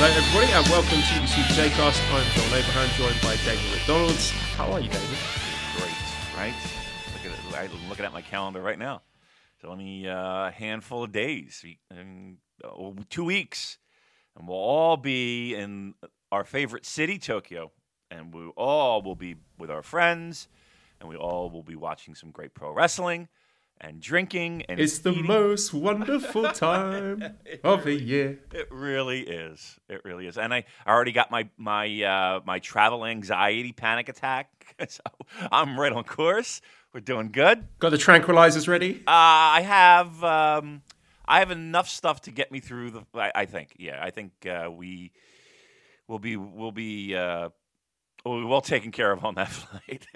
Hello, everybody, and welcome to the Super. I'm John Abraham, joined by Damon McDonald's. How are you, Damon? Great, right? Look at it. I'm looking at my calendar right now. So only uh, a handful of days, oh, two weeks, and we'll all be in our favorite city, Tokyo, and we all will be with our friends, and we all will be watching some great pro wrestling and drinking and It's the most wonderful time of the year. It really is. It really is. And I, I already got my my uh, my travel anxiety panic attack, so I'm right on course. We're doing good. Got the tranquilizers ready? Uh, I have um, I have enough stuff to get me through the. I, I think, yeah, I think uh, we will be will be uh, we'll be well taken care of on that flight,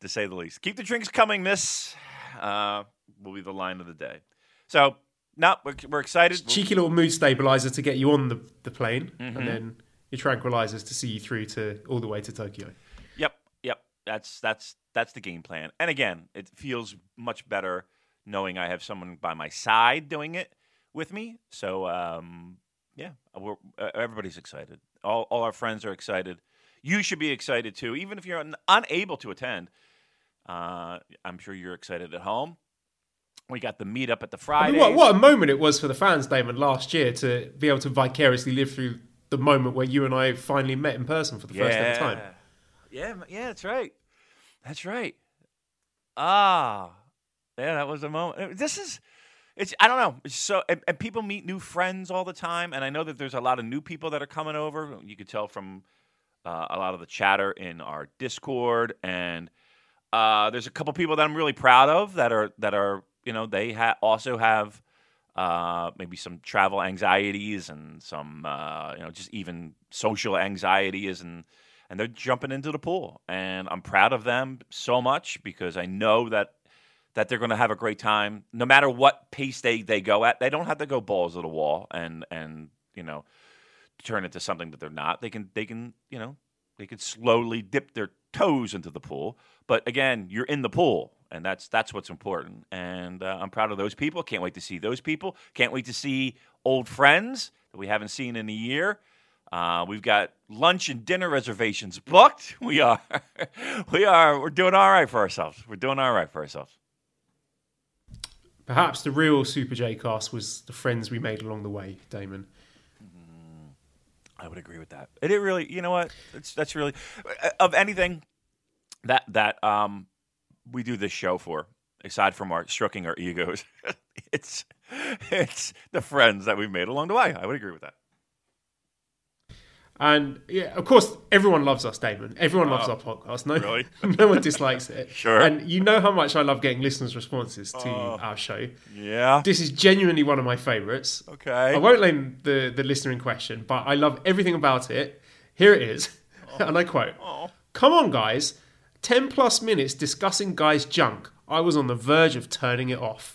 to say the least. Keep the drinks coming, Miss. Uh, will be the line of the day. So, no, we're, we're excited. Cheeky little mood stabilizer to get you on the, the plane, Mm-hmm. and then your tranquilizers to see you through to all the way to Tokyo. Yep, yep. That's that's that's the game plan. And again, it feels much better knowing I have someone by my side doing it with me. So um, yeah, we're, uh, everybody's excited. All all our friends are excited. You should be excited too, even if you're un- unable to attend. Uh, I'm sure you're excited at home. We got the meetup at the I Friday. mean, what, what a moment it was for the fans, Damon, last year to be able to vicariously live through the moment where you and I finally met in person for the first time. Yeah, yeah, that's right. That's right. Ah, yeah, that was a moment. This is, it's. I don't know. It's so, and, and people meet new friends all the time, and I know that there's a lot of new people that are coming over. You could tell from uh, a lot of the chatter in our Discord, and uh, there's a couple people that I'm really proud of that are that are you know they ha- also have uh, maybe some travel anxieties and some uh, you know just even social anxieties and and they're jumping into the pool. And I'm proud of them so much because I know that that they're going to have a great time. No matter what pace they, they go at they don't have to go balls to the wall and and you know turn it to something that they're not. They can they can you know they could slowly dip their toes into the pool but again you're in the pool and that's that's what's important. And uh, i'm proud of those people. Can't wait to see those people. Can't wait to see old friends that we haven't seen in a year. Uh, we've got lunch and dinner reservations booked. We are we are we're doing all right for ourselves. We're doing all right for ourselves. Perhaps the real Super J cast was the friends we made along the way, Damon. I would agree with that. It, it really, you know what? It's, that's really of anything that that um we do this show for. Aside from our stroking our egos, it's it's the friends that we've made along the way. I would agree with that. And yeah, of course, everyone loves us, Damon. Everyone loves oh. our podcast. No, Oh, really? no one dislikes it. Sure. And you know how much I love getting listeners' responses to oh. our show. Yeah. This is genuinely one of my favourites. Okay. I won't name the, the listener in question, but I love everything about it. Here it is. Oh. and I quote Come on, guys. 10 plus minutes discussing guys' junk. I was on the verge of turning it off.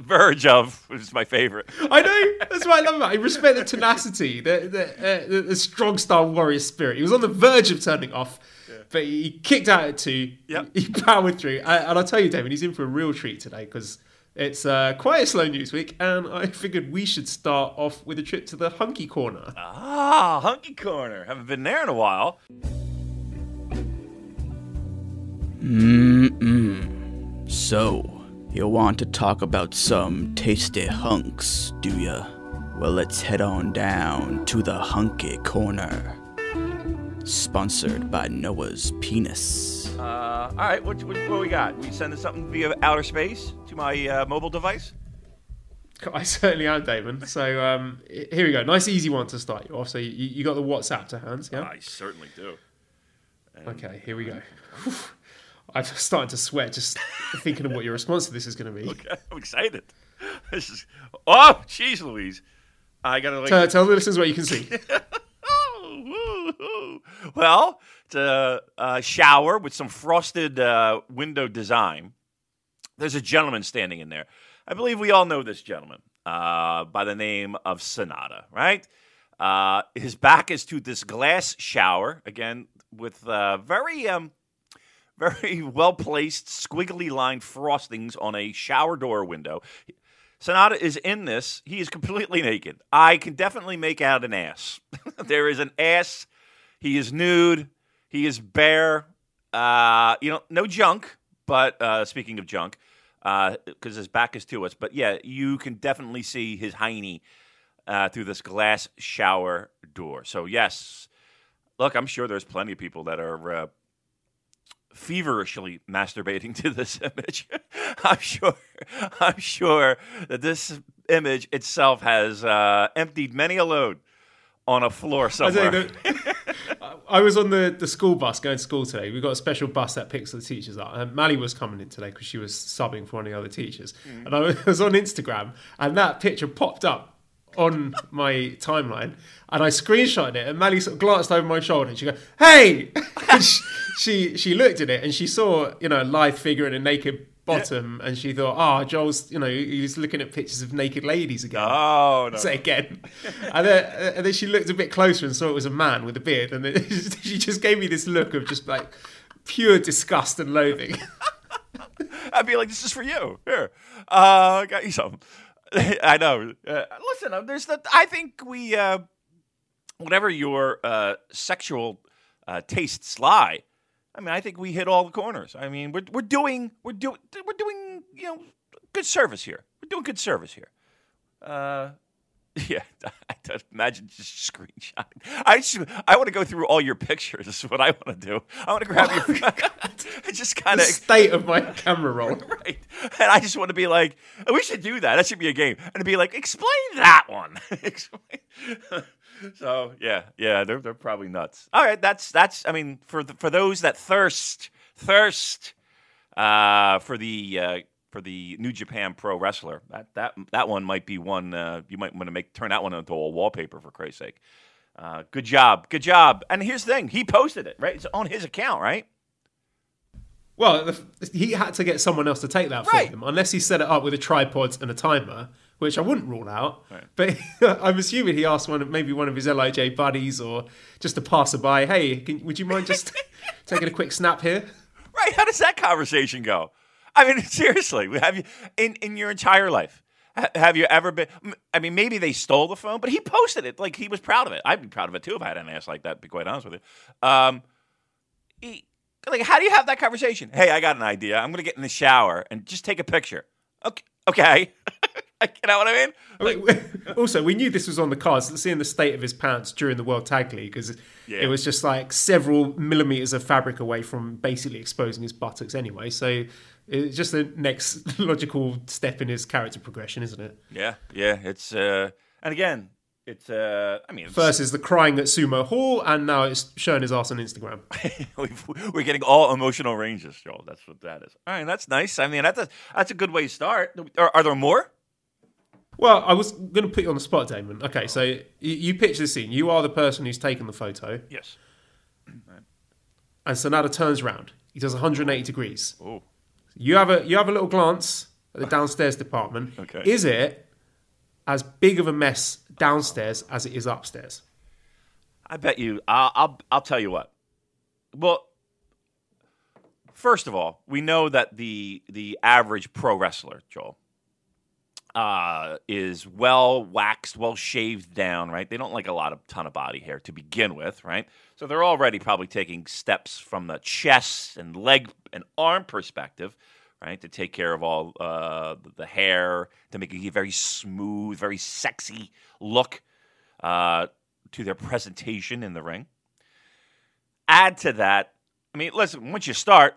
Verge of which is my favorite. I know. That's what I love about it. I respect the tenacity, the, the, uh, the, the strong style warrior spirit. He was on the verge of turning off, but he kicked out at two. Yep. He powered through. And, and I'll tell you, Damon, he's in for a real treat today because it's uh, quite a slow news week. And I figured we should start off with a trip to the Hunky Corner. Ah, Hunky Corner. Haven't been there in a while. So, you want to talk about some tasty hunks, do ya? Well, let's head on down to the Hunky Corner. Sponsored by Noah's Penis. Uh, all right, what, what, what we got? We send sending something via outer space to my uh, mobile device? I certainly am, Damon. So um, here we go. Nice, easy one to start you off. So you, you got the WhatsApp to hand, yeah? I certainly do. Okay, here we go. I'm starting to sweat just thinking of what your response to this is going to be. I'm excited. This is oh, jeez, Louise. I gotta like. Tell, tell the listeners what you can see. well, it's a, a shower with some frosted uh, window design. There's a gentleman standing in there. I believe we all know this gentleman uh, by the name of Sanada, right? Uh, his back is to this glass shower, again, with uh, very, um, very well placed, squiggly lined frostings on a shower door window. Sanada is in this. He is completely naked. I can definitely make out an ass. there is an ass. He is nude. He is bare. Uh, you know, no junk. But uh, speaking of junk, because his back is to us. But yeah, you can definitely see his hiney uh, through this glass shower door. So yes, look, I'm sure there's plenty of people that are uh, feverishly masturbating to this image. I'm sure. I'm sure that this image itself has uh, emptied many a load on a floor I, somewhere. the- I was on the, the school bus going to school today. We got a special bus that picks the teachers up. And Mally was coming in today because she was subbing for one of the other teachers. Mm. And I was on Instagram, and that picture popped up on my timeline, and I screenshotted it. And Mally sort of glanced over my shoulder, and she go, "Hey!" She, she she looked at it, and she saw you know a lithe figure and a naked bottom, and she thought, "Oh, Joel's you know he's looking at pictures of naked ladies again." oh no! say again. And then, and then she looked a bit closer and saw it was a man with a beard, and then she just gave me this look of just like pure disgust and loathing. I'd be like, "This is for you. Here, uh, I got you something." I know. Uh, listen, uh, there's the. I think we, uh, whatever your uh, sexual uh, tastes lie. I mean, I think we hit all the corners. I mean, we're we're doing we're doing we're doing you know good service here. We're doing good service here. Yeah, I imagine just screenshotting. I just, I want to go through all your pictures. Is what I want to do. I want to grab your. just kind the of state of my camera roll. right? And I just want to be like, "Oh, we should do that. That should be a game. And be like, explain that one. Explain- so yeah, yeah, they're they're probably nuts. All right, that's that's. I mean, for the, for those that thirst thirst uh, for the uh, for the New Japan Pro Wrestler, that that that one might be one uh, you might want to make turn that one into a wallpaper for Christ's sake. Uh, good job, good job. And here's the thing: he posted it right. It's on his account, right? Well, he had to get someone else to take that Right. for him, unless he set it up with a tripod and a timer, which I wouldn't rule out. But I'm assuming he asked one, of, maybe one of his Lij buddies or just a passerby, "Hey, can, would you mind just taking a quick snap here?" Right? How does that conversation go? I mean, seriously, have you in in your entire life? Have you ever been? I mean, maybe they stole the phone, but he posted it like he was proud of it. I'd be proud of it too if I had an ass like that. To be quite honest with you. Um, he, like, how do you have that conversation? Hey, I got an idea. I'm gonna get in the shower and just take a picture. Okay, okay. you know what I mean? I mean, also, we knew this was on the cards. Seeing the state of his pants during the World Tag League, because Yeah. it was just like several millimeters of fabric away from basically exposing his buttocks anyway. So it's just the next logical step in his character progression, isn't it? Yeah, yeah. It's uh, and again, it's uh, I mean, it's, First is the crying at Sumo Hall, and now it's showing his ass on Instagram. We've, we're getting all emotional ranges, Joel. That's what that is. All right, that's nice. I mean, that's a, that's a good way to start. Are, are there more? Well, I was going to put you on the spot, Damon. Okay, so you, you picture the scene. You are the person who's taken the photo, Yes. and Sanada turns around. He does 180 degrees. Oh, You have a you have a little glance at the downstairs department. Okay. Is it as big of a mess downstairs as it is upstairs? I bet you. I'll, I'll I'll tell you what. Well, first of all, we know that the the average pro wrestler, Joel, uh, is well waxed, well shaved down, right? They don't like a lot of ton of body hair to begin with, right? So they're already probably taking steps from the chest and leg and arm perspective, right, to take care of all uh, the hair to make a very smooth, very sexy look uh, to their presentation in the ring. Add to that, I mean, listen, once you start,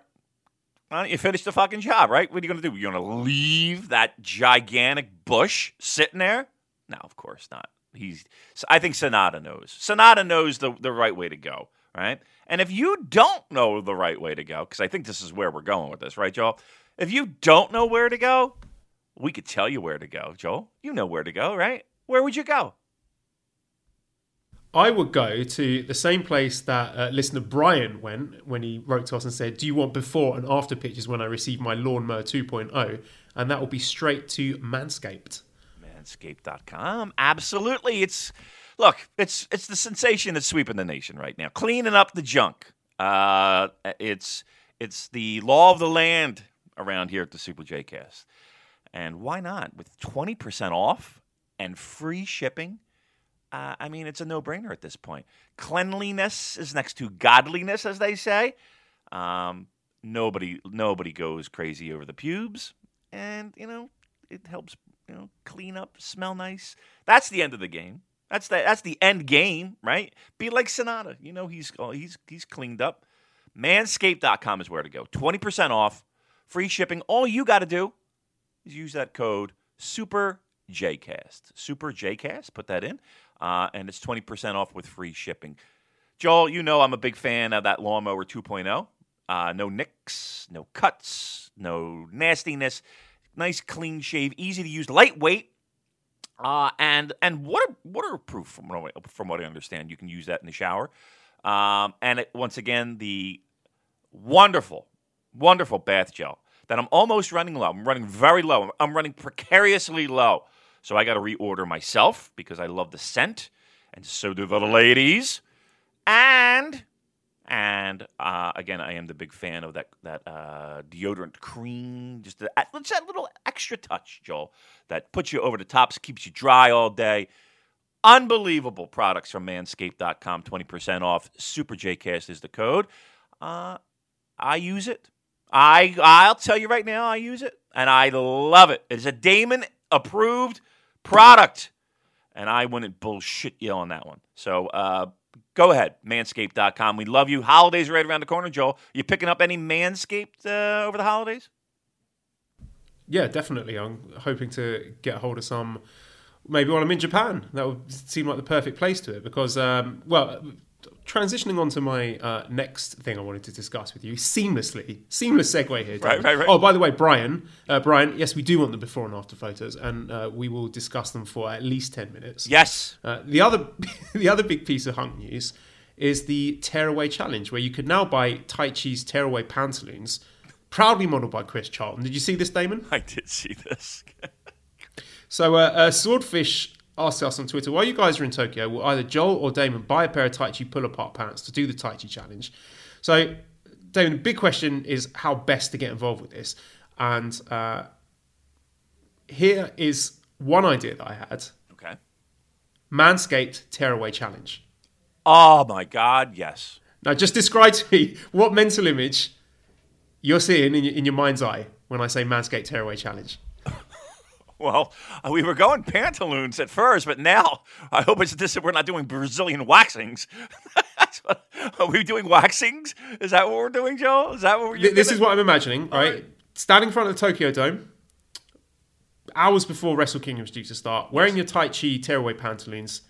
why don't you finish the fucking job, right? What are you going to do? You're going to leave that gigantic bush sitting there? No, of course not. He's. I think Sanada knows. Sanada knows the the right way to go, right? And if you don't know the right way to go, because I think this is where we're going with this, right, Joel? If you don't know where to go, we could tell you where to go, Joel. You know where to go, right? Where would you go? I would go to the same place that uh, listener Brian went when he wrote to us and said, Do you want before and after pictures when I receive my lawnmower 2.0? And that will be straight to Manscaped. Manscaped.com. Absolutely. It's look, it's it's the sensation that's sweeping the nation right now. Cleaning up the junk. Uh, it's it's the law of the land around here at the Super J Cast. And why not? With 20% off and free shipping uh, I mean, it's a no brainer at this point. Cleanliness is next to godliness, as they say. Um, nobody, nobody goes crazy over the pubes, and you know, it helps you know clean up, smell nice. That's the end of the game. That's the that's the end game, right? Be like Sanada. You know, he's oh, he's he's cleaned up. Manscaped.com is where to go. Twenty percent off, free shipping. All you got to do is use that code SUPERJCAST. SUPERJCAST, Put that in uh, and it's 20% off with free shipping. Joel, you know I'm a big fan of that lawnmower 2.0. Uh, no nicks, no cuts, no nastiness. Nice, clean shave, easy to use, lightweight, uh, and and water waterproof. From what, I, from what I understand, you can use that in the shower. Um, and it, once again, the wonderful, wonderful bath gel that I'm almost running low. I'm running very low. I'm running precariously low. So I got to reorder myself because I love the scent, and so do the ladies. And and uh, again, I am the big fan of that that uh, deodorant cream. Just that, that little extra touch, Joel, that puts you over the top, keeps you dry all day. Unbelievable products from Manscaped.com, twenty percent off. Super JCast is the code. Uh, I use it. I I'll tell you right now, I use it, and I love it. It's a Damon approved product. And I wouldn't bullshit you on that one. So uh, go ahead, manscaped.com. We love you. Holidays are right around the corner, Joel. You picking up any Manscaped uh, over the holidays? Yeah, definitely. I'm hoping to get hold of some. Maybe while I'm in Japan, that would seem like the perfect place to it because, um, well, transitioning on to my uh, next thing I wanted to discuss with you seamlessly, seamless segue here. Right, right, right. Oh, by the way, Brian, uh, Brian, yes, we do want the before and after photos, and uh, we will discuss them for at least ten minutes. Yes. Uh, the other, the other big piece of hunk news is the tearaway challenge, where you can now buy Taichi's tearaway pantaloons, proudly modelled by Chris Charlton. Did you see this, Damon? I did see this. so, uh, uh, Swordfish asked us on Twitter, while you guys are in Tokyo, will either Joel or Damon buy a pair of Taichi pull apart pants to do the Taichi challenge? So, Damon, the big question is how best to get involved with this. And uh, here is one idea that I had Okay. Manscaped Tearaway Challenge. Oh my God, yes. Now, just describe to me what mental image you're seeing in your, in your mind's eye when I say Manscaped Tearaway Challenge. Well, uh, we were going pantaloons at first, but now I hope it's this. We're not doing Brazilian waxings. what, are we doing waxings? Is that what we're doing, Joe? Is that what we're? Th- This is what I'm imagining, right? right. Standing in front of the Tokyo Dome, hours before Wrestle Kingdom is due to start, wearing your Taichi tearaway pantaloons,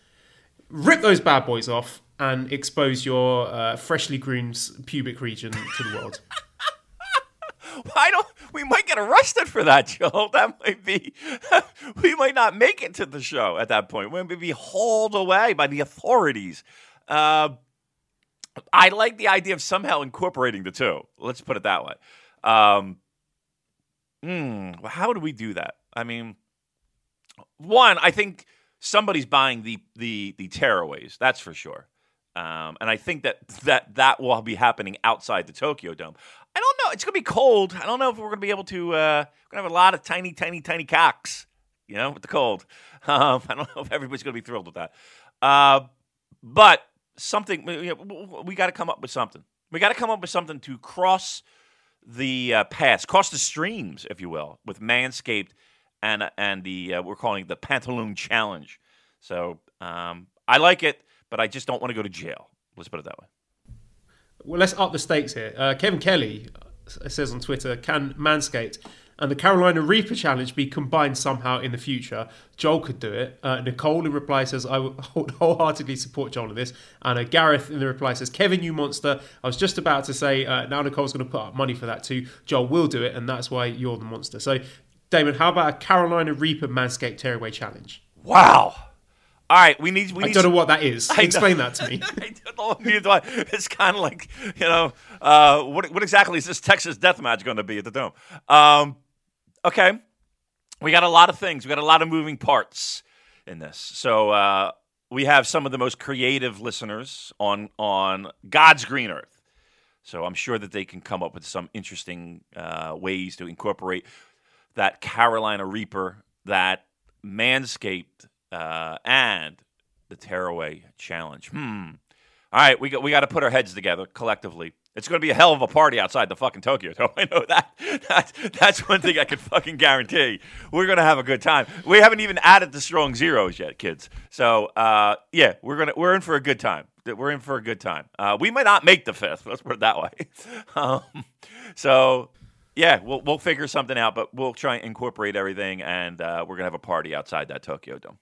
rip those bad boys off, and expose your uh, freshly groomed pubic region to the world. I don't. We might get arrested for that, Joe. That might be. we might not make it to the show at that point. We might be hauled away by the authorities. Uh, I like the idea of somehow incorporating the two. Let's put it that way. Um, hmm, how do we do that? I mean, one, I think somebody's buying the the the tearaways. That's for sure. Um, and I think that that that will be happening outside the Tokyo Dome. Know. It's gonna be cold. I don't know if we're gonna be able to. Uh, we're gonna have a lot of tiny, tiny, tiny cocks. You know, with the cold. Um, I don't know if everybody's gonna be thrilled with that. Uh, but something you know, we got to come up with something. We got to come up with something to cross the uh, paths, cross the streams, if you will, with Manscaped and and the uh, we're calling it the Pantaloon Challenge. So um, I like it, but I just don't want to go to jail. Let's put it that way. Well, let's up the stakes here. Uh, Kevin Kelly says on Twitter, "Can Manscaped and the Carolina Reaper Challenge be combined somehow in the future?" Joel could do it. Uh, Nicole in reply says, "I wholeheartedly support Joel in this." And uh, Gareth in the reply says, "Kevin, you monster! I was just about to say uh, now Nicole's going to put up money for that too. Joel will do it, and that's why you're the monster." So, Damon, how about a Carolina Reaper Manscaped Tearaway Challenge? Wow. All right, we need. We I need don't know what that is. I Explain know. that to me. I don't know. Neither do I. It's kind of like you know, uh, what what exactly is this Texas death match going to be at the dome? Um, okay, we got a lot of things. We got a lot of moving parts in this. So uh, we have some of the most creative listeners on on God's green earth. So I'm sure that they can come up with some interesting uh, ways to incorporate that Carolina Reaper, that Manscaped, uh, and the Tearaway Challenge. Hmm. All right, we got we got to put our heads together collectively. It's going to be a hell of a party outside the fucking Tokyo Dome. I know that. That's, that's one thing I can fucking guarantee. We're going to have a good time. We haven't even added the strong zeros yet, kids. So uh, yeah, we're gonna we're in for a good time. We're in for a good time. Uh, we might not make the fifth. Let's put it that way. Um, so yeah, we'll we'll figure something out, but we'll try and incorporate everything, and uh, we're gonna have a party outside that Tokyo Dome.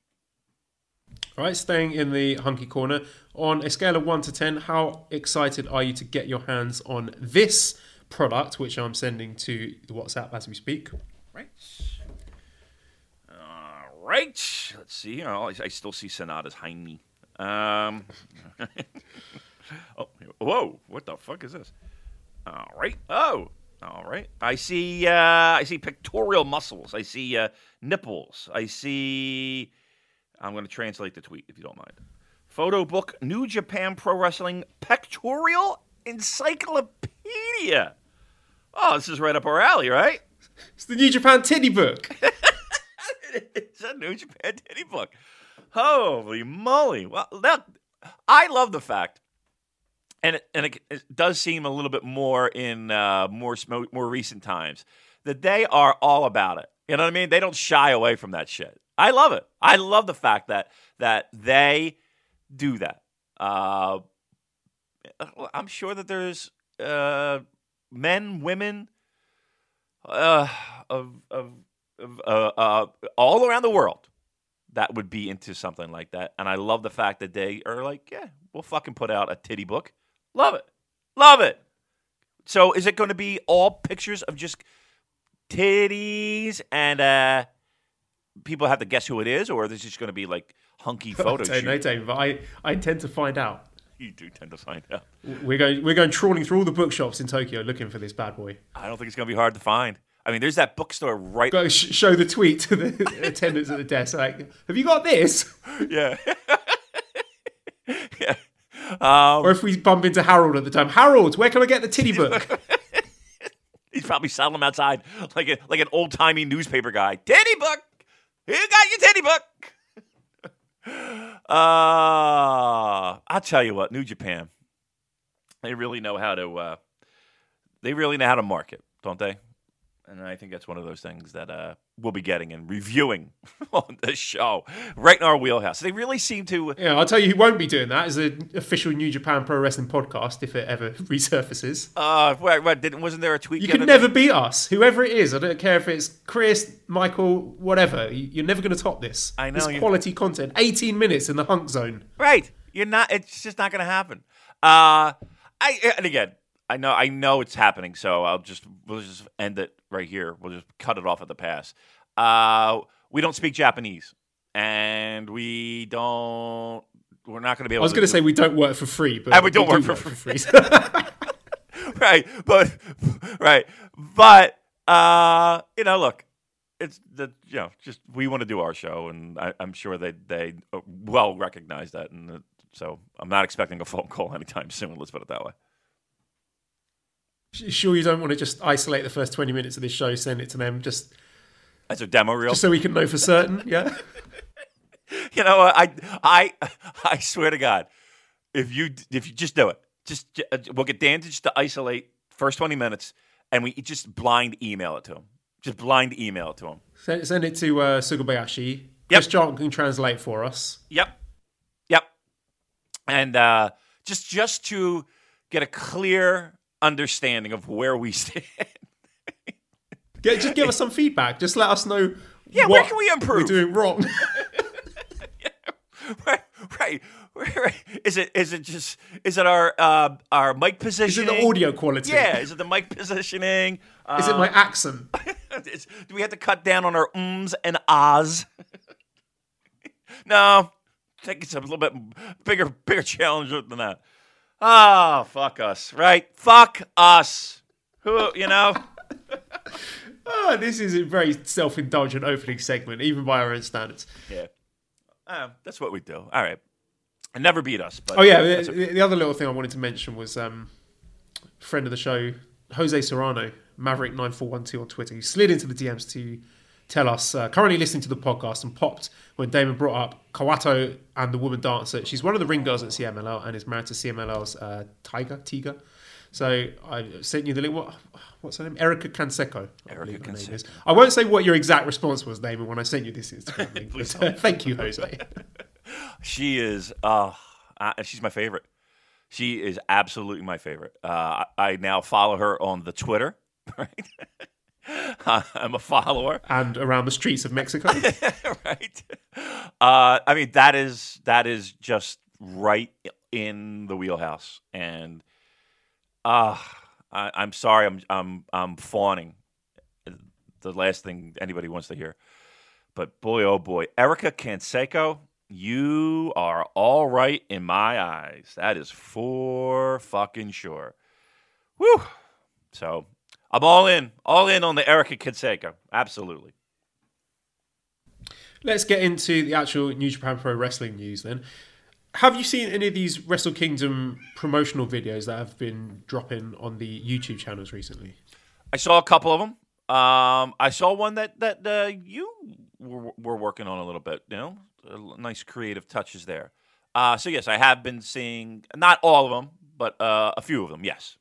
All right, staying in the hunky corner. On a scale of 1 to 10, how excited are you to get your hands on this product, which I'm sending to the WhatsApp as we speak? Right. All right. Let's see. Oh, I, still see Sanada's Heine. Um. oh, whoa! What the fuck is this? All right. Oh, all right. I see. Uh, I see pectoral muscles. I see uh, nipples. I see. I'm going to translate the tweet if you don't mind. Photo book: New Japan Pro Wrestling Pectorial encyclopedia. Oh, this is right up our alley, right? It's the New Japan Titty Book. it's a New Japan titty book. Holy moly! Well, that I love the fact, and it, and it, it does seem a little bit more in uh, more more recent times that they are all about it. You know what I mean? They don't shy away from that shit. I love it. I love the fact that that they do that. Uh, I'm sure that there's uh, men, women, uh, of of, of uh, uh, all around the world that would be into something like that. And I love the fact that they are like, yeah, we'll fucking put out a titty book. Love it, love it. So is it going to be all pictures of just titties and uh, people have to guess who it is, or is it just going to be like hunky photo shoot? Dave, but I, I intend to find out. You do tend to find out. We're going, we're going trawling through all the bookshops in Tokyo looking for this bad boy. I don't think it's going to be hard to find. I mean, there's that bookstore right. Go sh- show the tweet to the attendants at the desk. Like, have you got this? Yeah. yeah. Um, Or if we bump into Harold at the time, Harold, where can I get the titty book? He's probably selling them outside like a, like an old timey newspaper guy. Titty book. You got your titty book. uh, I'll tell you what, New Japan. They really know how to. Uh, they really know how to market, don't they? And I think that's one of those things that uh, we'll be getting and reviewing on this show, right in our wheelhouse. They really seem to. Yeah, I'll tell you who won't be doing that is the official New Japan Pro Wrestling podcast if it ever resurfaces. Uh, what, what, didn't, wasn't there a tweet? You can never beat us, whoever it is. I don't care if it's Chris, Michael, whatever. You- You're never going to top this. I know, It's you- quality content. 18 minutes in the hunk zone. Right. You're not. It's just not going to happen. Uh, I and again, I know, I know it's happening. So I'll just we'll just end it right here. We'll just cut it off at the pass. Uh, we don't speak Japanese, and we don't. We're not going to be able. I was going to say we don't work for free, but And we don't do work for free. right, but right, but uh, you know, look, it's the you know, just we want to do our show, and I, I'm sure they they uh, well recognize that, and uh, so I'm not expecting a phone call anytime soon. Let's put it that way. Sure, you don't want to just isolate the first 20 minutes of this show, send it to them, just, as a demo reel. just so we can know for certain. Yeah. you know, I I I swear to God, if you if you just do it, just uh, we'll get Dan to just to isolate first 20 minutes, and we just blind email it to him. Just blind email it to him. Send, send it to uh, Sugabayashi. Yep. Chris John can translate for us. Yep. Yep. And uh, just just to get a clear understanding of where we stand. Get, just give us some feedback. Just let us know. Yeah, what where can we improve? We're doing wrong. right, right, right. Is it is it just is it our uh, our mic positioning? Is it the audio quality? Yeah, is it the mic positioning? Uh, Is it my accent? is- do we have to cut down on our ums and ahs? no, I think it's a little bit bigger, bigger challenge than that. Ah, fuck us, right? Fuck us. Who, you know? Ah, this is a very self-indulgent opening segment, even by our own standards. Yeah. Uh, that's what we do. All right. And never beat us. But Oh yeah, the, a- the other little thing I wanted to mention was um, friend of the show, Jose Serrano, Maverick nine four one two on Twitter. He slid into the DMs to tell us uh, currently listening to the podcast and popped when Damon brought up Kawato and the woman dancer. She's one of the ring girls at CMLL and is married to CMLL's uh, Tiger Tiga. So I sent you the link. What, what's her name? Erica Canseco. I Erica Canseco. is. I won't say what your exact response was, Damon, when I sent you this Instagram link. Please but, uh, thank you, Jose. She is. Uh, uh, she's my favorite. She is absolutely my favorite. Uh, I, I now follow her on the Twitter. Right. I'm a follower. and around the streets of Mexico. right. Uh, I mean, that is that is just right in the wheelhouse, and uh, I, I'm sorry, I'm I'm I'm fawning. The last thing anybody wants to hear, but boy, oh boy, Erica Canseco, you are all right in my eyes. That is for fucking sure. Woo! So I'm all in, all in on the Erica Canseco. Absolutely. Let's get into the actual New Japan Pro Wrestling news then. Have you seen any of these Wrestle Kingdom promotional videos that have been dropping on the YouTube channels recently? I saw a couple of them. Um, I saw one that that uh, you were, were working on a little bit. You know, Uh, nice creative touches there. Uh, so yes, I have been seeing not all of them, but uh, a few of them. Yes.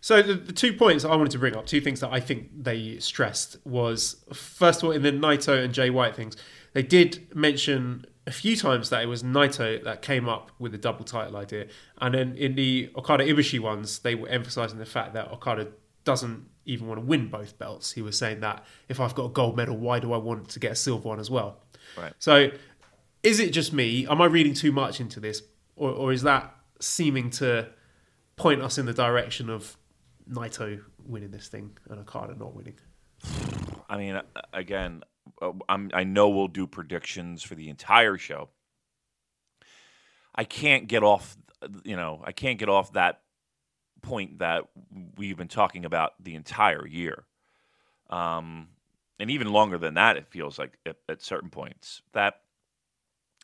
So the, the two points I wanted to bring up, two things that I think they stressed was first of all in the Naito and Jay White things, they did mention a few times that it was Naito that came up with the double title idea, and then in the Okada Ibushi ones, they were emphasizing the fact that Okada doesn't even want to win both belts. He was saying that if I've got a gold medal, why do I want to get a silver one as well? Right. So, is it just me? Am I reading too much into this, or, or is that seeming to point us in the direction of Naito winning this thing and Okada not winning? I mean, again, uh, I'm, I know we'll do predictions for the entire show. I can't get off, you know, I can't get off that point that we've been talking about the entire year. Um, and even longer than that, it feels like at, at certain points that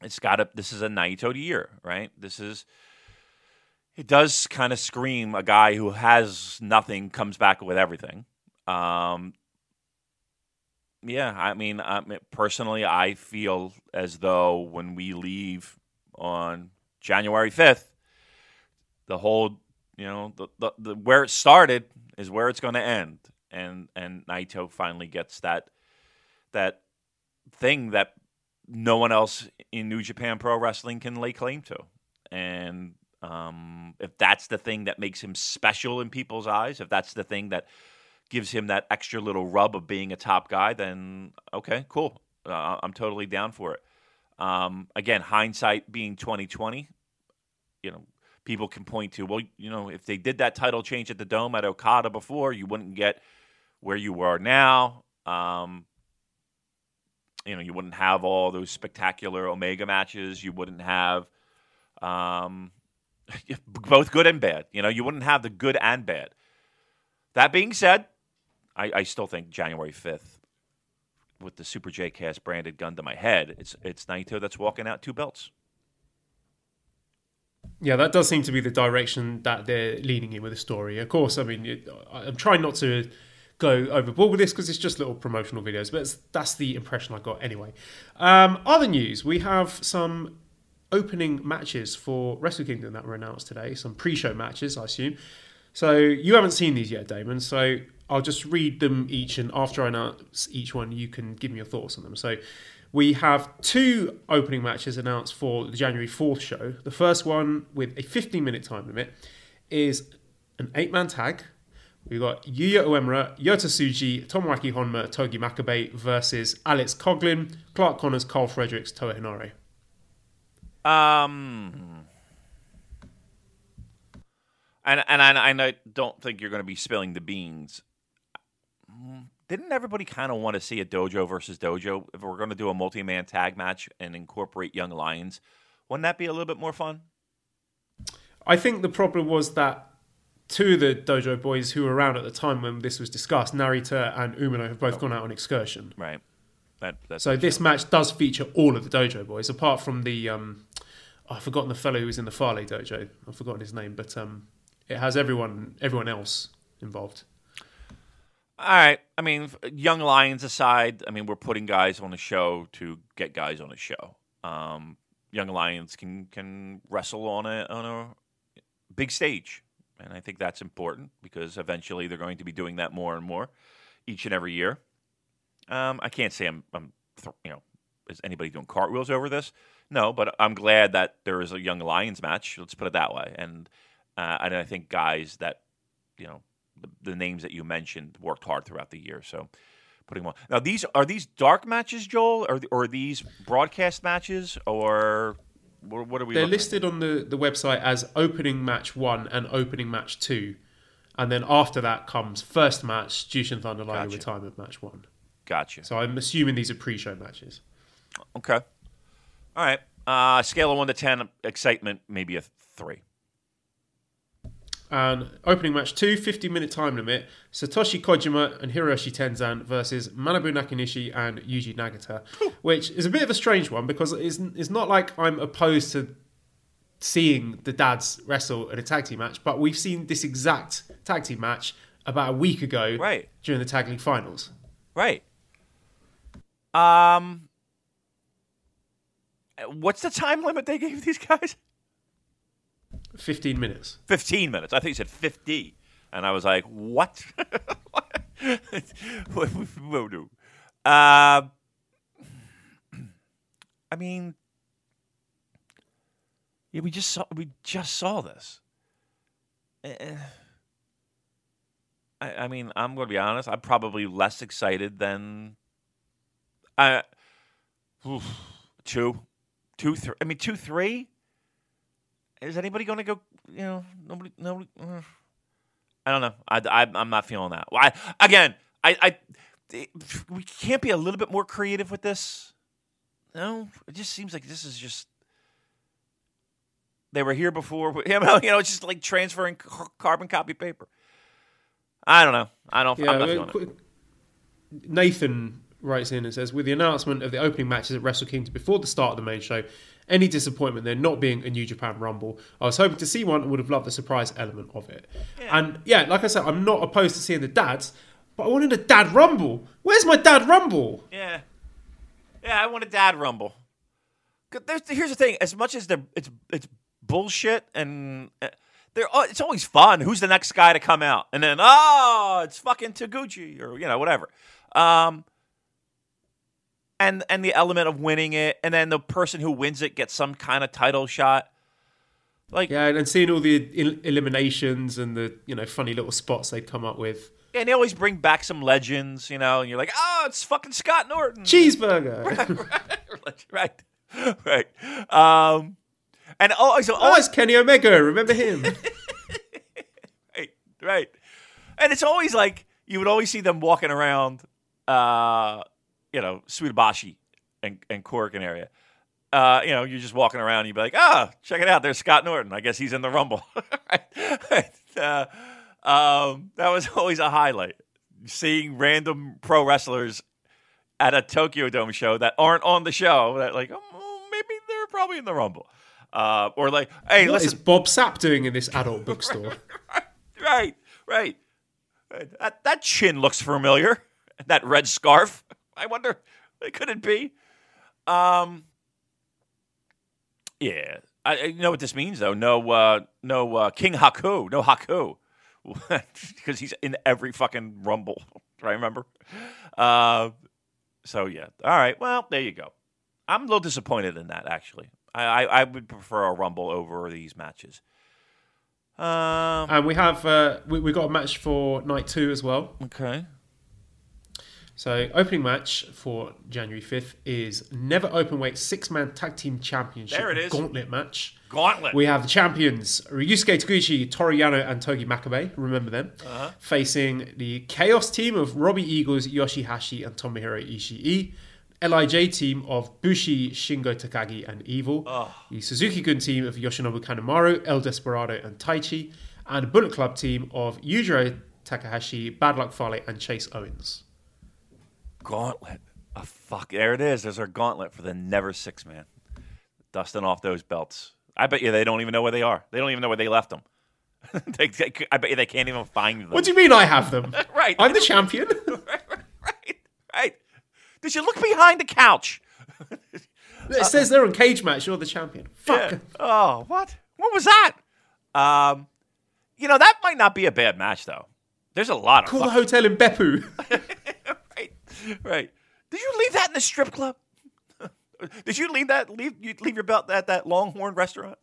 it's got to, this is a Naito year, right? This is, it does kind of scream a guy who has nothing comes back with everything. Um, yeah, I mean, I mean, personally, I feel as though when we leave on January fifth, the whole, you know, the, the, the where it started is where it's going to end, and and Naito finally gets that that thing that no one else in New Japan Pro Wrestling can lay claim to, and um, if that's the thing that makes him special in people's eyes, if that's the thing that gives him that extra little rub of being a top guy, then okay, cool. Uh, I'm totally down for it. Um, again, hindsight being 2020, you know, people can point to well, you know, if they did that title change at the Dome at Okada before, you wouldn't get where you are now. Um, you know, you wouldn't have all those spectacular Omega matches. You wouldn't have um, both good and bad. You know, you wouldn't have the good and bad. That being said, I, I still think January fifth, with the Super J Cast branded gun to my head, it's it's Naito that's walking out two belts. Yeah, that does seem to be the direction that they're leaning in with the story. Of course, I mean, it, I'm trying not to go overboard with this because it's just little promotional videos, but that's the impression I got anyway. Um, other news: we have some opening matches for Wrestle Kingdom that were announced today. Some pre-show matches, I assume. So you haven't seen these yet, Damon. So I'll just read them each, and after I announce each one, you can give me your thoughts on them. So we have two opening matches announced for the January 4th show. The first one, with a 15 minute time limit, is an eight man tag. We've got Yuya Uemura, Yota Tsuji, Tomoaki Honma, Togi Makabe versus Alex Coughlin, Clark Connors, Karl Fredericks, Toa Henare. Um, and and I, and I don't think you're going to be spilling the beans. didn't everybody kind of want to see a dojo versus dojo if we're going to do a multi-man tag match and incorporate young lions? Wouldn't that be a little bit more fun? I think the problem was that two of the dojo boys who were around at the time when this was discussed, Narita and Umino, have both gone out on excursion. Right. That, that's So this match does feature all of the dojo boys, apart from the um, oh, I've forgotten the fellow who was in the Farley dojo. I've forgotten his name, but um, it has everyone everyone else involved. All right. I mean, young lions aside, I mean, we're putting guys on the show to get guys on the show. Um, young lions can can wrestle on a on a big stage, and I think that's important because eventually they're going to be doing that more and more each and every year. Um, I can't say I'm, I'm th- you know, is anybody doing cartwheels over this? No, but I'm glad that there is a young lions match. Let's put it that way, and uh, and I think guys that you know the, the names that you mentioned worked hard throughout the year. So putting them on. Now these are these dark matches, Joel, or or are these broadcast matches, or what, what are we? They're looking at? listed on the, the website as opening match one and opening match two. And then after that comes first match, Jushin Thunder Liger Gotcha. retirement match one. Gotcha. So I'm assuming these are pre-show matches. Okay. All right. Uh, scale of one to ten, excitement maybe a three. And opening match two, 50 minute time limit, Satoshi Kojima and Hiroshi Tenzan versus Manabu Nakanishi and Yuji Nagata, which is a bit of a strange one because it's, it's not like I'm opposed to seeing the dads wrestle at a tag team match, but we've seen this exact tag team match about a week ago Right. during the tag league finals. Right. Um. What's the time limit they gave these guys? 15 minutes. 15 minutes. I think you said 50. And I was like, what? what what do? Uh, I mean, yeah, we just saw we just saw this. Eh, I, I mean, I'm going to be honest. I'm probably less excited than I. oof, two, two, three. I mean, two, three is anybody going to go? You know, nobody, nobody. uh, I don't know. I, I, I'm not feeling that. Why? Again, I, I, it- we can't be a little bit more creative with this. No, it just seems like this is just. They were here before. You know, you know, it's just like transferring carbon copy paper. I don't know. I don't. Yeah, I'm not uh. Nathan writes in and says, with the announcement of the opening matches at Wrestle Kingdom before the start of the main show, any disappointment there not being a New Japan Rumble. I was hoping to see one and would have loved the surprise element of it. And yeah, like I said, I'm not opposed to seeing the dads, but I wanted a dad Rumble. Where's my dad Rumble? Yeah, yeah. I want a dad rumble. here's the thing: as much as it's it's bullshit, and uh, it's always fun. Who's the next guy to come out? And then oh, it's fucking Taguchi or you know whatever. Um, and and the element of winning it, and then the person who wins it gets some kind of title shot. Like Yeah, and seeing all the el- eliminations and the you know funny little spots they'd come up with. and they always bring back some legends, you know, and you're like, oh, it's fucking Scott Norton. Cheeseburger. right, right. Um, and oh, so oh, always it's Kenny Omega. Remember him? right, right. And it's always like you would always see them walking around, uh, you know, Suidobashi and and Korakuen area. Uh, you know, you're just walking around, and you'd be like, ah, check it out. There's Scott Norton. I guess he's in the Rumble. right? right. Uh, um, that was always a highlight. Seeing random pro wrestlers at a Tokyo Dome show that aren't on the show. That like, oh, maybe they're probably in the Rumble. Uh, or like, hey, what is listen, Bob Sapp doing in this adult bookstore? right, right. That that chin looks familiar. That red scarf. I wonder, could it be? Um. Yeah, I, I know what this means though. No, uh, no uh, King Haku, no Haku, because he's in every fucking Rumble. I remember. Uh, so yeah. All right. Well, there you go. I'm a little disappointed in that actually. I, I, I would prefer a Rumble over these matches. Um. and we have uh, we, we got a match for night two as well. Okay. So, opening match for January 5th is Never Openweight Six Man Tag Team Championship There it is. Gauntlet match. Gauntlet. We have the champions Ryusuke Taguchi, Toru Yano, and Togi Makabe. Remember them? Uh-huh. Facing the Chaos team of Robbie Eagles, Yoshihashi, and Tomohiro Ishii. Lij team of Bushi, Shingo Takagi, and Evil. The Suzuki Gun team of Yoshinobu Kanemaru, El Desperado, and Taichi. And Bullet Club team of Yujiro Takahashi, Bad Luck Fale, and Chase Owens. Gauntlet. A fuck. There it is. There's our gauntlet for the never six man. Dusting off those belts. I bet you they don't even know where they are. They don't even know where they left them. they, they- I bet you they can't even find them. What do you mean I have them? Right. I'm the champion. right. Right. right. Did you look behind the couch? it says they're on Cage Match. You're the champion. Fuck. Yeah. Oh, what? What was that? Um, you know that might not be a bad match though. There's a lot of Call the hotel in Beppu. Right. Did you leave that in the strip club? Did you leave that? Leave you leave your belt at that Longhorn restaurant?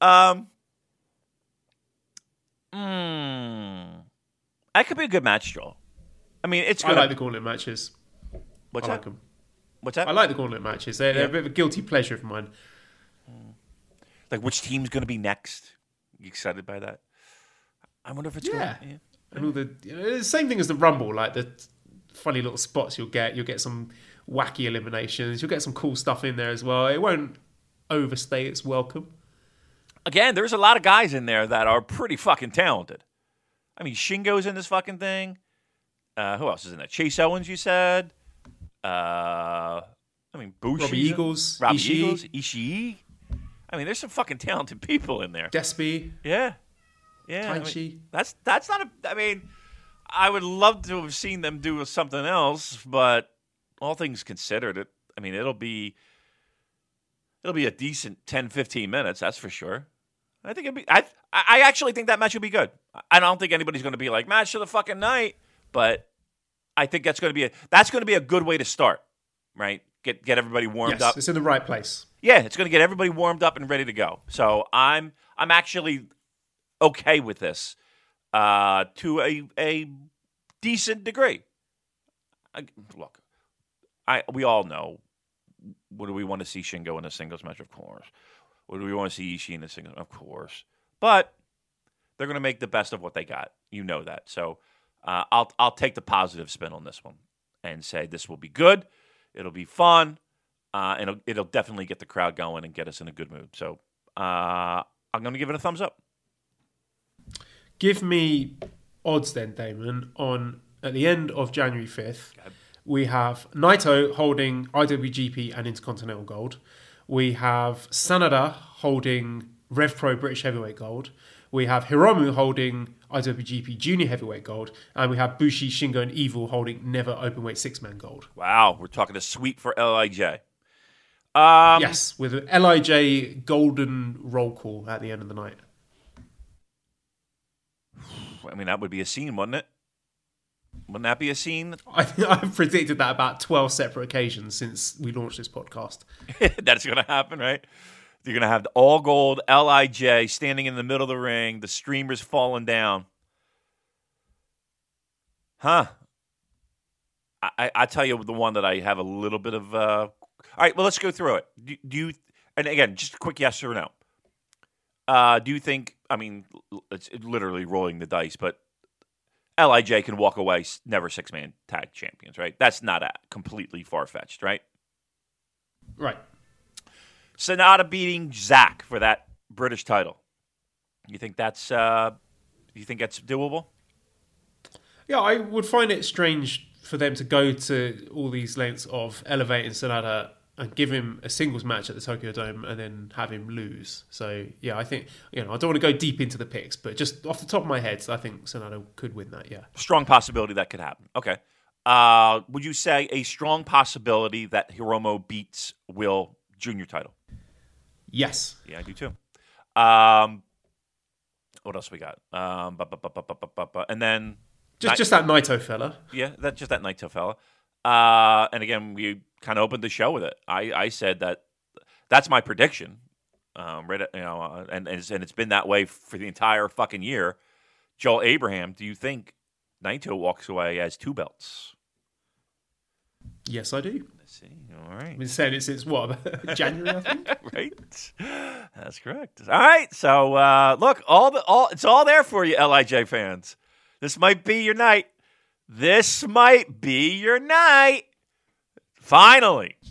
Um. Mm, that could be a good match, Joel. I mean, it's I gonna. like the gauntlet matches. what's I like that? them. What's that? I like the gauntlet matches. They're, they're a bit of a guilty pleasure of mine. like which team's gonna be next? You excited by that? I wonder if it's Yeah. Going, yeah. And all the you know, the same thing as the Rumble, like the funny little spots you'll get. You'll get some wacky eliminations. You'll get some cool stuff in there as well. It won't overstay its welcome. again, there's a lot of guys in there that are pretty fucking talented. I mean, Shingo's in this fucking thing. Uh, who else is in there? Chase Owens, you said. Uh, I mean, Bushi. Robbie Eagles, Robbie Ishii. Eagles, Ishii. I mean, there's some fucking talented people in there. Despy, Yeah, yeah. I mean, that's that's not a. I mean, I would love to have seen them do something else, but all things considered, it. I mean, it'll be it'll be a decent 10, 15 minutes. That's for sure. I think it'd be. I I actually think that match would be good. I don't think anybody's going to be like match of the fucking night, but I think that's going to be a that's going to be a good way to start, right? Get get everybody warmed yes, up. it's in the right place. Yeah, it's going to get everybody warmed up and ready to go. So I'm I'm actually okay with this uh, to a a decent degree. I, look, I we all know what do we want to see Shingo in a singles match, of course. What do we want to see Ishii in a singles, of course. But they're going to make the best of what they got. You know that. So uh, I'll I'll take the positive spin on this one and say this will be good. It'll be fun. Uh, and it'll, it'll definitely get the crowd going and get us in a good mood. So uh, I'm going to give it a thumbs up. Give me odds then, Damon, on at the end of January 5th, we have Naito holding IWGP and Intercontinental Gold. We have Sanada holding RevPro British Heavyweight Gold. We have Hiromu holding IWGP Junior Heavyweight Gold. And we have Bushi, Shingo, and Evil holding Never Openweight Six Man Gold. Wow, we're talking a sweep for Lij. Um, yes, with an LIJ golden roll call at the end of the night. I mean, that would be a scene, wouldn't it? Wouldn't that be a scene? I, I've predicted that about 12 separate occasions since we launched this podcast. That's going to happen, right? You're going to have the all gold Lij standing in the middle of the ring, the streamers falling down. Huh. I, I, I tell you the one that I have a little bit of. Uh... All right, well, let's go through it. Do, do you, and again, just a quick yes or no. Uh, do you think, I mean, it's literally rolling the dice, but Lij can walk away never six man tag champions, right? That's not a completely far fetched, right? Right. Sanada beating Zack for that British title. You think that's uh, you think that's doable? Yeah, I would find it strange for them to go to all these lengths of elevating Sanada and give him a singles match at the Tokyo Dome and then have him lose. So yeah, I think you know I don't want to go deep into the picks, but just off the top of my head, I think Sanada could win that. Yeah, strong possibility that could happen. Okay, uh, would you say a strong possibility that Hiromu beats Will Junior title? Yes. Yeah, I do too. Um, what else we got? Um, bu- bu- bu- and then just just that Naito fella. Yeah, that just that Naito fella. Uh, and again, we kind of opened the show with it. I, I said that that's my prediction. Um, right, you know, uh, and and it's, and it's been that way for the entire fucking year. Joel Abraham, do you think Naito walks away as two belts? Yes, I do. Let's see. All right. I've been saying it since what January, I think. right? That's correct. All right. So uh, look, all the all it's all there for you, Lij fans. This might be your night. This might be your night. Finally.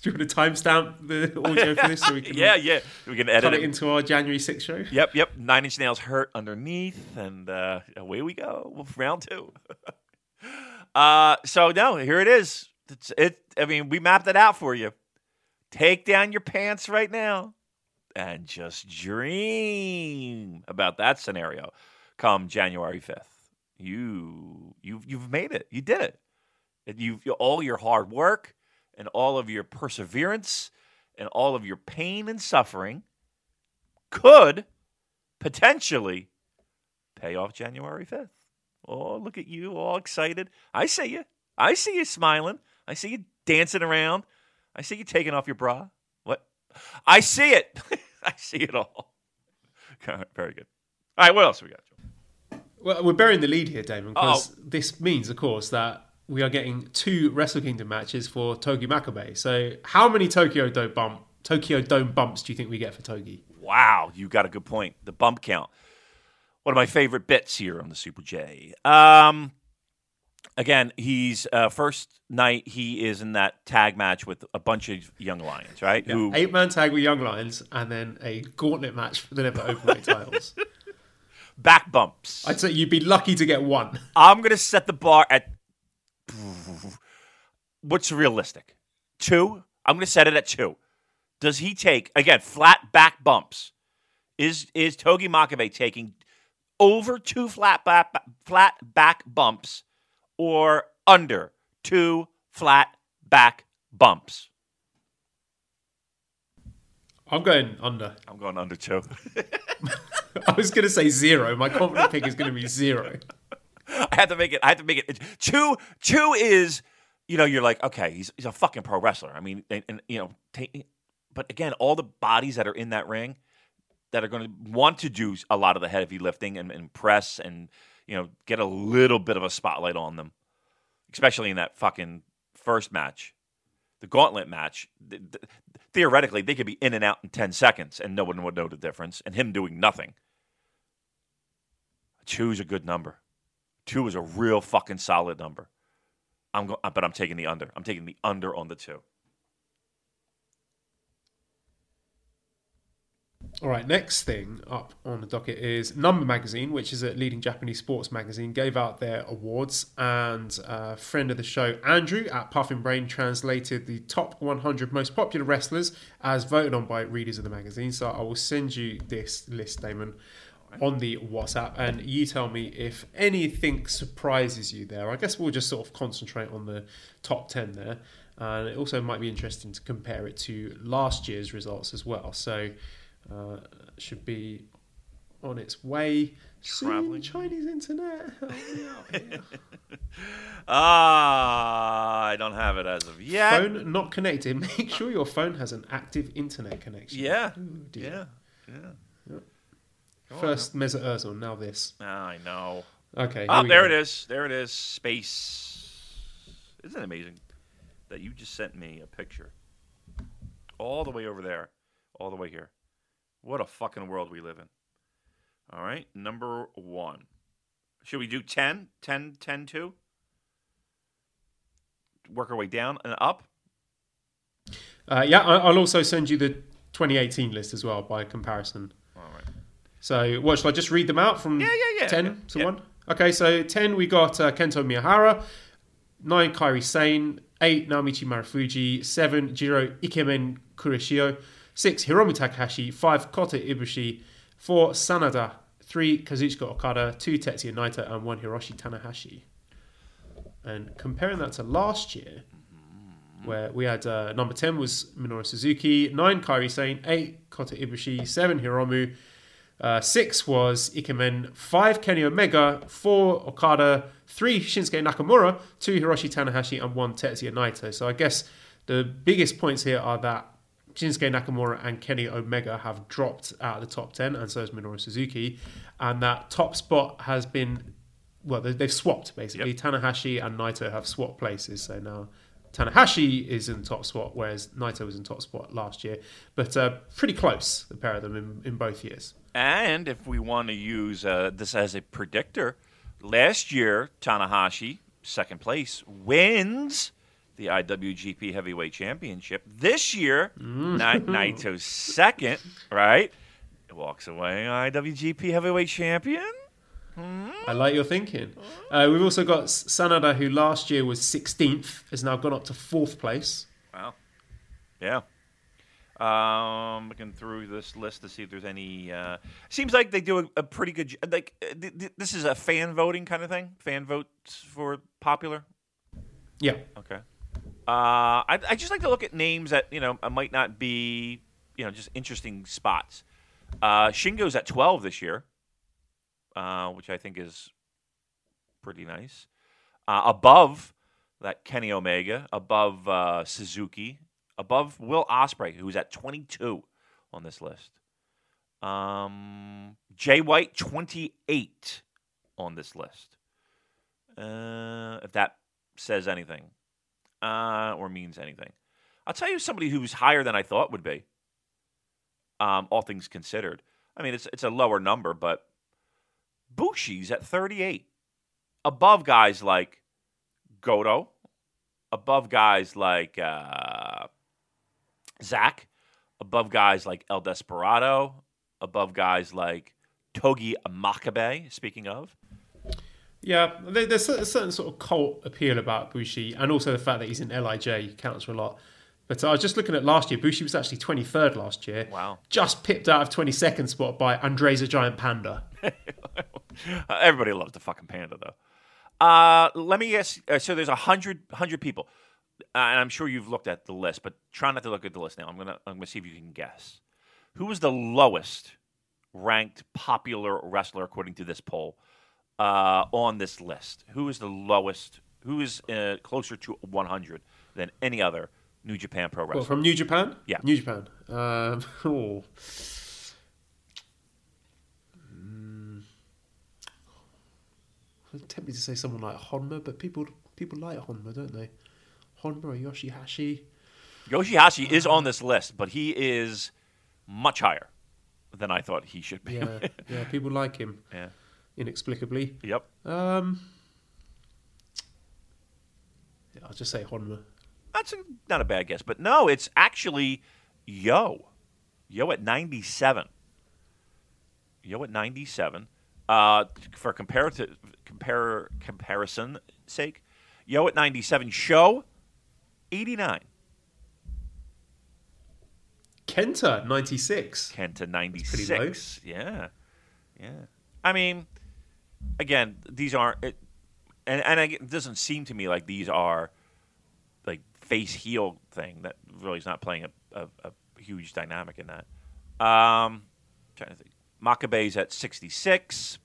Do you want to timestamp the audio for this so we can Yeah, yeah. We can edit it. it into our January 6th show? Yep, yep. Nine Inch Nails hurt underneath, and uh, away we go. Round two. uh, so no, here it is. It's, it. I mean, we mapped it out for you. Take down your pants right now, and just dream about that scenario. Come January fifth, you you you've made it. You did it. And you all your hard work and all of your perseverance and all of your pain and suffering could potentially pay off January 5th. Oh, look at you, all excited. I see you. I see you smiling. I see you dancing around. I see you taking off your bra. What? I see it. I see it all. Very good. All right, what else we got? Joe? Well, we're burying the lead here, Damon, because Oh. this means, of course, that we are getting two Wrestle Kingdom matches for Togi Makabe. So, how many Tokyo Dome bump Tokyo Dome bumps do you think we get for Togi? Wow, you got a good point. The bump count. One of my favorite bits here on the Super J. Um, again, he's uh, first night. He is in that tag match with a bunch of young lions, right? Who Eight man tag with Young Lions, and then a gauntlet match for the Never Openweight titles. back bumps. I'd say you'd be lucky to get one. I'm gonna set the bar at what's realistic. Two. I'm gonna set it at two. Does he take again flat back bumps? Is is Togi Makabe taking over two flat back flat back bumps or under two flat back bumps? I'm going under. I'm going under two. I was going to say zero. My confident pick is going to be zero. I had to make it. I had to make it. Two. Two is, you know, you're like, okay, he's he's a fucking pro wrestler. I mean, and, and you know, but again, all the bodies that are in that ring that are going to want to do a lot of the heavy lifting and, and press and you know get a little bit of a spotlight on them, especially in that fucking first match, the gauntlet match. th- th- Theoretically, they could be in and out in ten seconds, and no one would know the difference, and him doing nothing. Choose a good number. Two is a real fucking solid number. I'm go- uh, but I'm taking the under. I'm taking the under on the two. All right, next thing up on the docket is Number Magazine, which is a leading Japanese sports magazine, gave out their awards, and a friend of the show, Andrew at Puffin Brain, translated the top 100 most popular wrestlers as voted on by readers of the magazine. So I will send you this list, Damon, on the WhatsApp, and you tell me if anything surprises you there. I guess we'll just sort of concentrate on the top 10 there. And it also might be interesting to compare it to last year's results as well. So uh, should be on its way soon. Traveling. Chinese internet. help me out here. Ah, I don't have it as of yet. phone not connected. Make sure your phone has an active internet connection. Yeah, Ooh, dear. yeah, yeah. First Mesut Ozil, now this. Ah, I know. Okay. Oh, we there go. it is. There it is. Space. Isn't it amazing that you just sent me a picture all the way over there, all the way here? What a fucking world we live in. All right, number one. Should we do 10? 10, 10, 2? Work our way down and up? Uh, yeah, I'll also send you the 2018 list as well by comparison. So, what shall I just read them out from Yeah, yeah, yeah. 10 Yeah, to yeah. 1? Okay, so 10 we got uh, Kento Miyahara, 9 Kairi Sane, 8 Naomichi Marufuji, 7 Jiro Ikemen Kuroshio, 6 Hiromu Takahashi, 5 Kota Ibushi, 4 Sanada, 3 Kazuchika Okada, 2 Tetsuya Naito, and 1 Hiroshi Tanahashi. And comparing that to last year, where we had uh, number 10 was Minoru Suzuki, 9 Kairi Sane, 8 Kota Ibushi, 7 Hiromu, uh, 6 was Ikemen, 5 Kenny Omega, 4 Okada, 3 Shinsuke Nakamura, 2 Hiroshi Tanahashi, and 1 Tetsuya Naito. So I guess the biggest points here are that Shinsuke Nakamura and Kenny Omega have dropped out of the top 10, and so has Minoru Suzuki. And that top spot has been, well, they- they've swapped basically. Yep. Tanahashi and Naito have swapped places, so now Tanahashi is in top spot, whereas Naito was in top spot last year. But uh, pretty close, the pair of them in, in both years. And if we want to use uh, this as a predictor, last year Tanahashi, second place, wins the IWGP Heavyweight Championship. This year, Naito's second, right? Walks away IWGP Heavyweight Champion. I like your thinking. Uh, we've also got Sanada, who last year was 16th, has now gone up to fourth place. Wow. Yeah. Um, looking through this list to see if there's any. Uh, seems like they do a, a pretty good. Like uh, th- th- this is a fan voting kind of thing. Fan votes for popular. Yeah. Okay. Uh, I I just like to look at names that you know might not be you know just interesting spots. Uh, Shingo's at 12 this year, uh, which I think is pretty nice. Uh, above that Kenny Omega, above uh, Suzuki, above Will Ospreay, who's at 22 on this list. Um, Jay White, 28 on this list. Uh, if that says anything uh, or means anything. I'll tell you somebody who's higher than I thought would be. Um, all things considered. I mean, it's it's a lower number, but Bushi's at 38, above guys like Goto, above guys like uh, Zack, above guys like El Desperado, above guys like Togi Makabe. Speaking of, Yeah, there's a certain sort of cult appeal about Bushi, and also the fact that he's in LIJ counts for a lot. But I was just looking at last year. Bushi was actually 23rd last year. Wow. Just pipped out of 22nd spot by Andre the Giant Panda. Uh, Everybody loves the fucking panda, though. Uh, let me guess. Uh, so there's a hundred hundred people, uh, and I'm sure you've looked at the list, but try not to look at the list now. I'm gonna I'm gonna see if you can guess. Who was the lowest ranked popular wrestler according to this poll uh, on this list? Who is the lowest? Who is uh, closer to 100 than any other New Japan Pro wrestler? Well, from New Japan? Yeah. New Japan. Um, oh. Mm. I'm tempted to say someone like Honma, but people people like Honma, don't they? Honma or Yoshihashi. Yoshihashi is on this list, but he is much higher than I thought he should be. Yeah, yeah, people like him yeah. inexplicably. Yep. Um, yeah, I'll just say Honma. That's a, not a bad guess, but no, it's actually Yo. Yo at 97. Yo at 97. Uh, for comparative compare comparison sake, Yo at 97. Sho 89. Kenta, 96. Kenta pretty 96. Yeah. Yeah. I mean, again, these aren't it, and and I, it doesn't seem to me like these are like face heel thing that really is not playing a, a, a huge dynamic in that. Um, trying to think. Makabe's at 66.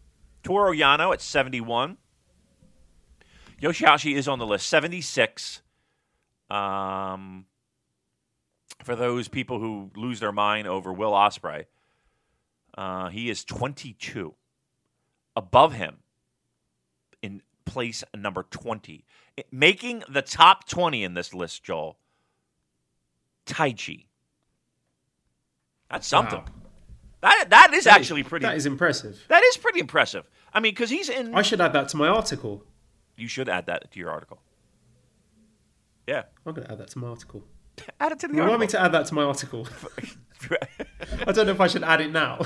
Toru Yano at 71. Yoshihashi is on the list, 76. Um, for those people who lose their mind over Will Ospreay, uh, he is 22. Above him, in place number 20, I- making the top 20 in this list, Joel. Taichi. That's something. Wow. That that is That is- actually pretty. That is impressive. that is pretty impressive. I mean, because he's in. I should add that to my article. you should add that to your article. Yeah, I'm going to add that to my article. add it to the You want me to add that to my article? I don't know if I should add it now.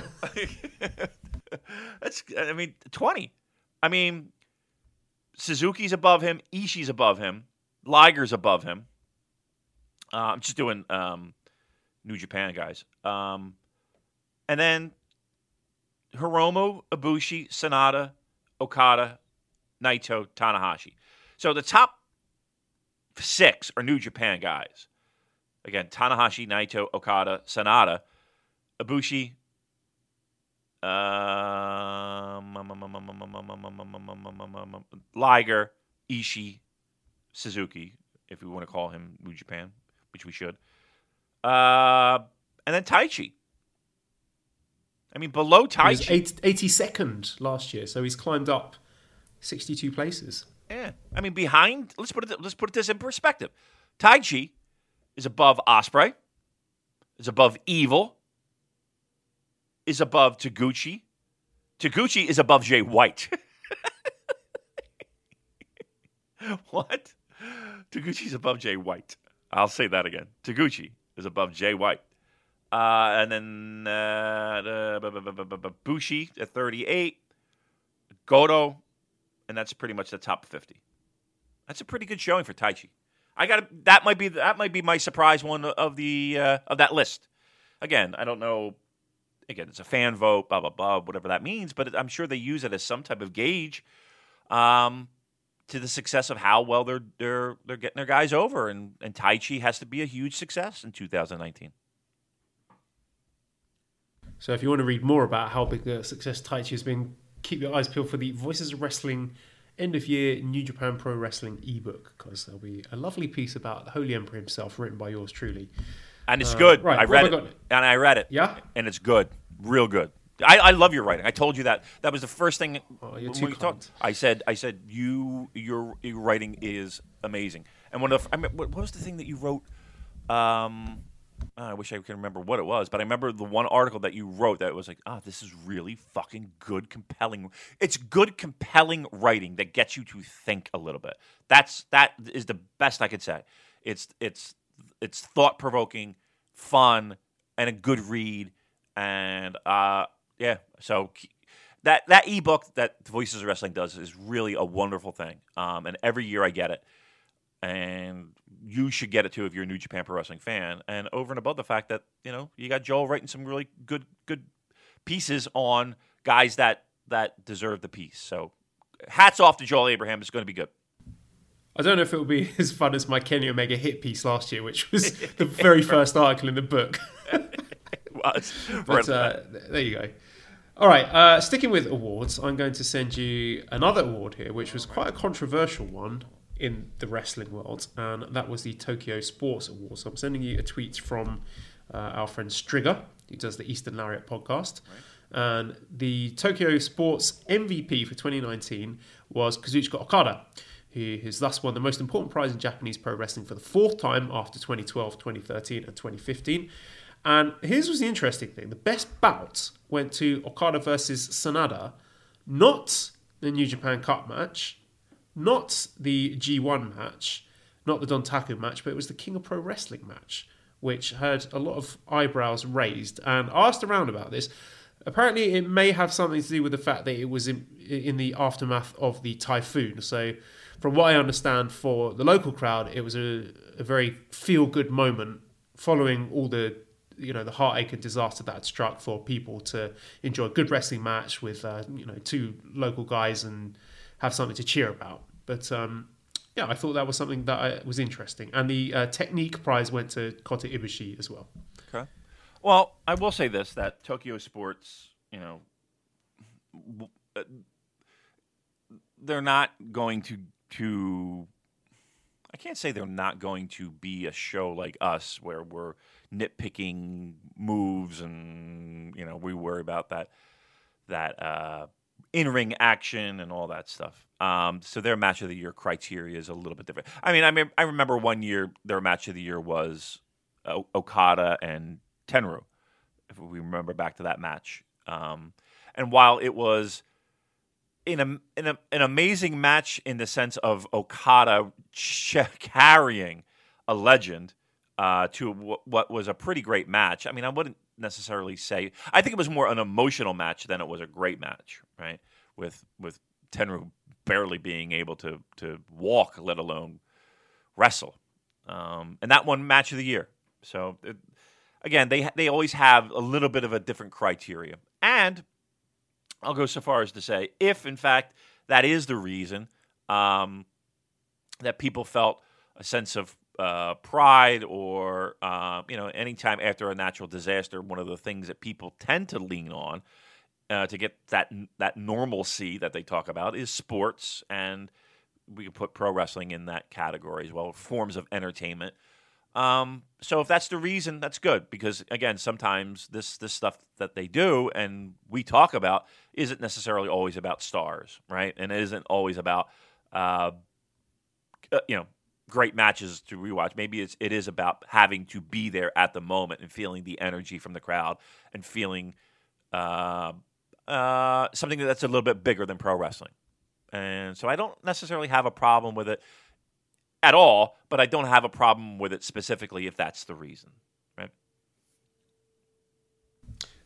That's, I mean, 20. I mean, Suzuki's above him, Ishii's above him, Liger's above him. Uh, I'm just doing um, New Japan guys. Um, and then Hiromu, Ibushi, Sanada, Okada, Naito, Tanahashi. So the top six are New Japan guys. Again, Tanahashi, Naito, Okada, Sanada, Ibushi, um, Liger, Ishii, Suzuki, if we want to call him New Japan, which we should. Uh, and then Taichi. I mean, below He was Taichi. eight- 82nd last year, so he's climbed up 62 places. Yeah, I mean, behind. Let's put it. Let's put this in perspective. Taichi is above Ospreay, is above Evil, is above Taguchi. Taguchi is above Jay White. what? Taguchi's above Jay White. I'll say that again. Taguchi is above Jay White. Uh, and then uh, Bushi at 38, Goto, and that's pretty much the top 50. That's a pretty good showing for Taichi. I got that might be that might be my surprise one of the uh, of that list. Again, I don't know. Again, it's a fan vote, blah blah blah, whatever that means. But I'm sure they use it as some type of gauge um, to the success of how well they're they're they're getting their guys over, and and Taichi has to be a huge success in 2019. So if you want to read more about how big the success Taichi has been, keep your eyes peeled for the Voices of Wrestling end of year New Japan Pro Wrestling ebook because there'll be a lovely piece about the Holy Emperor himself written by yours truly. And it's Uh, good. right, I read it, got? and I read it. Yeah? and it's good, real good. I, I love your writing. I told you that. That was the first thing. Oh, you're when too we talked. I said, I said, you your, your writing is amazing. And one of the, I mean, what what was the thing that you wrote? Um, I wish I can remember what it was, but I remember the one article that you wrote that was like, ah, this is really fucking good, compelling. It's good, compelling writing that gets you to think a little bit. That's that is the best I could say. It's it's it's thought provoking, fun, and a good read. And uh, yeah, so that that ebook that Voices of Wrestling does is really a wonderful thing. Um, and every year I get it and you should get it too if you're a New Japan Pro Wrestling fan. And over and above the fact that you know you got Joel writing some really good good pieces on guys that that deserve the piece. So hats off to Joel Abraham. It's going to be good. I don't know if it will be as fun as my Kenny Omega hit piece last year, which was the very first article in the book. Well, it's- But uh, there you go. All right, uh, sticking with awards, I'm going to send you another award here, which was quite a controversial one in the wrestling world, and that was the Tokyo Sports Awards. So I'm sending you a tweet from uh, our friend Strigger, who does the Eastern Lariat podcast. And the Tokyo Sports MVP for 2019 was Kazuchika Okada, who has thus won the most important prize in Japanese pro wrestling for the fourth time after 2012, 2013, and 2015. And here's was the interesting thing: the best bout went to Okada versus Sanada, not the New Japan Cup match, not the G1 match, not the Dontaku match, but it was the King of Pro Wrestling match, which had a lot of eyebrows raised. And asked around about this. Apparently, it may have something to do with the fact that it was in, in the aftermath of the typhoon. So, from what I understand, for the local crowd, it was a, a very feel good moment following all the you know the heartache and disaster that had struck for people to enjoy a good wrestling match with uh, you know two local guys and have something to cheer about. But um, yeah, I thought that was something that I, was interesting. And the uh, technique prize went to Kota Ibushi as well. Okay. Well, I will say this: that Tokyo Sports, you know, uh, they're not going to to. I can't say they're not going to be a show like us where we're nitpicking moves and you know we worry about that that uh, in ring action and all that stuff. Um, so their match of the year criteria is a little bit different. I mean, I mean, I remember one year their match of the year was o- Okada and Tenryu, if we remember back to that match. Um, and while it was in a, in a, an amazing match in the sense of Okada ch- carrying a legend uh, to w- what was a pretty great match. I mean, I wouldn't necessarily say. I think it was more an emotional match than it was a great match, right? With with Tenryu barely being able to to walk, let alone wrestle, um, and that one match of the year. So it, again, they they always have a little bit of a different criteria, and I'll go so far as to say, if in fact that is the reason um, that people felt a sense of uh, pride, or uh, you know, anytime after a natural disaster, one of the things that people tend to lean on uh, to get that that normalcy that they talk about is sports, and we can put pro wrestling in that category as well, forms of entertainment. Um, so if that's the reason, that's good because again, sometimes this this stuff that they do and we talk about isn't necessarily always about stars, right? And it isn't always about uh, uh, you know great matches to rewatch. Maybe it's it is about having to be there at the moment and feeling the energy from the crowd and feeling uh, uh, something that's a little bit bigger than pro wrestling. And so I don't necessarily have a problem with it at all, but I don't have a problem with it specifically if that's the reason. Right?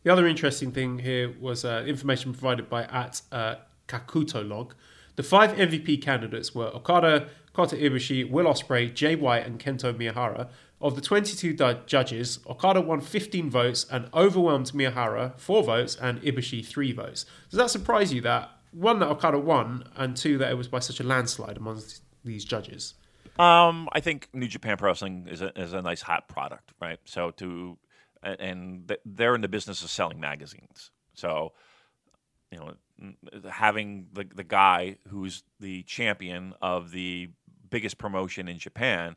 The other interesting thing here was uh, information provided by at uh, Kakuto Log. The five MVP candidates were Okada, Kota Ibushi, Will Ospreay, Jay White, and Kento Miyahara. Of the 22 du- judges, Okada won 15 votes and overwhelmed Miyahara 4 votes and Ibushi 3 votes. Does that surprise you that one that Okada won and two that it was by such a landslide amongst these judges? Um, I think New Japan Pro Wrestling is a, is a nice hot product, right? So to and they're in the business of selling magazines. So you know, having the the guy who's the champion of the biggest promotion in Japan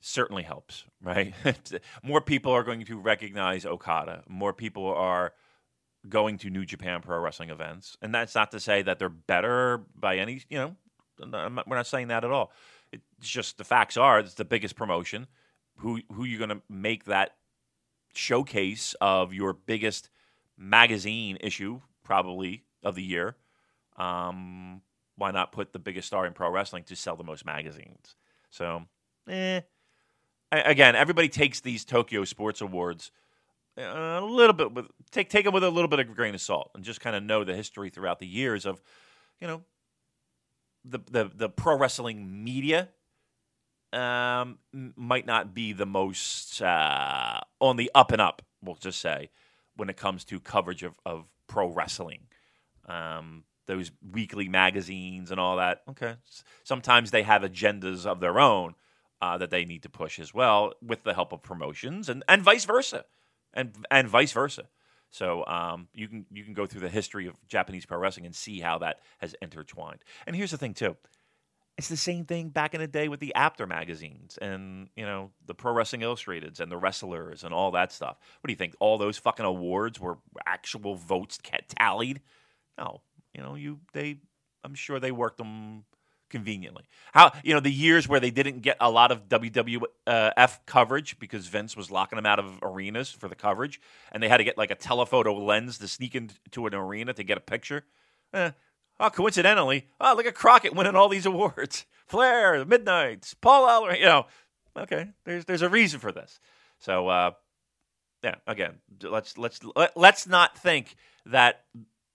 certainly helps, right? More people are going to recognize Okada. More people are going to New Japan Pro Wrestling events, and that's not to say that they're better by any. You know, we're not saying that at all. It's just the facts are it's the biggest promotion. Who who you going to make that showcase of your biggest magazine issue probably of the year? Um, why not put the biggest star in pro wrestling to sell the most magazines? So, eh. Again, everybody takes these Tokyo Sports Awards uh, a little bit with take take them with a little bit of grain of salt, and just kind of know the history throughout the years of, you know, the the the pro wrestling media um, might not be the most uh, on the up and up. We'll just say when it comes to coverage of, of pro wrestling. Um, those weekly magazines and all that. Okay, sometimes they have agendas of their own uh, that they need to push as well, with the help of promotions and, and vice versa, and and vice versa. So um, you can you can go through the history of Japanese pro wrestling and see how that has intertwined. And here's the thing too. It's the same thing back in the day with the Apter magazines and you know the Pro Wrestling Illustrateds and the wrestlers and all that stuff. What do you think? All those fucking awards were actual votes tallied? No, you know you they. I'm sure they worked them conveniently. How you know the years where they didn't get a lot of WWF coverage because Vince was locking them out of arenas for the coverage, and they had to get like a telephoto lens to sneak into an arena to get a picture. Eh, oh, coincidentally, oh look at Crockett winning all these awards. Flair, Midnight's, Paul Eller. You know, okay, there's there's a reason for this. So uh, yeah, again, let's let's let, let's not think that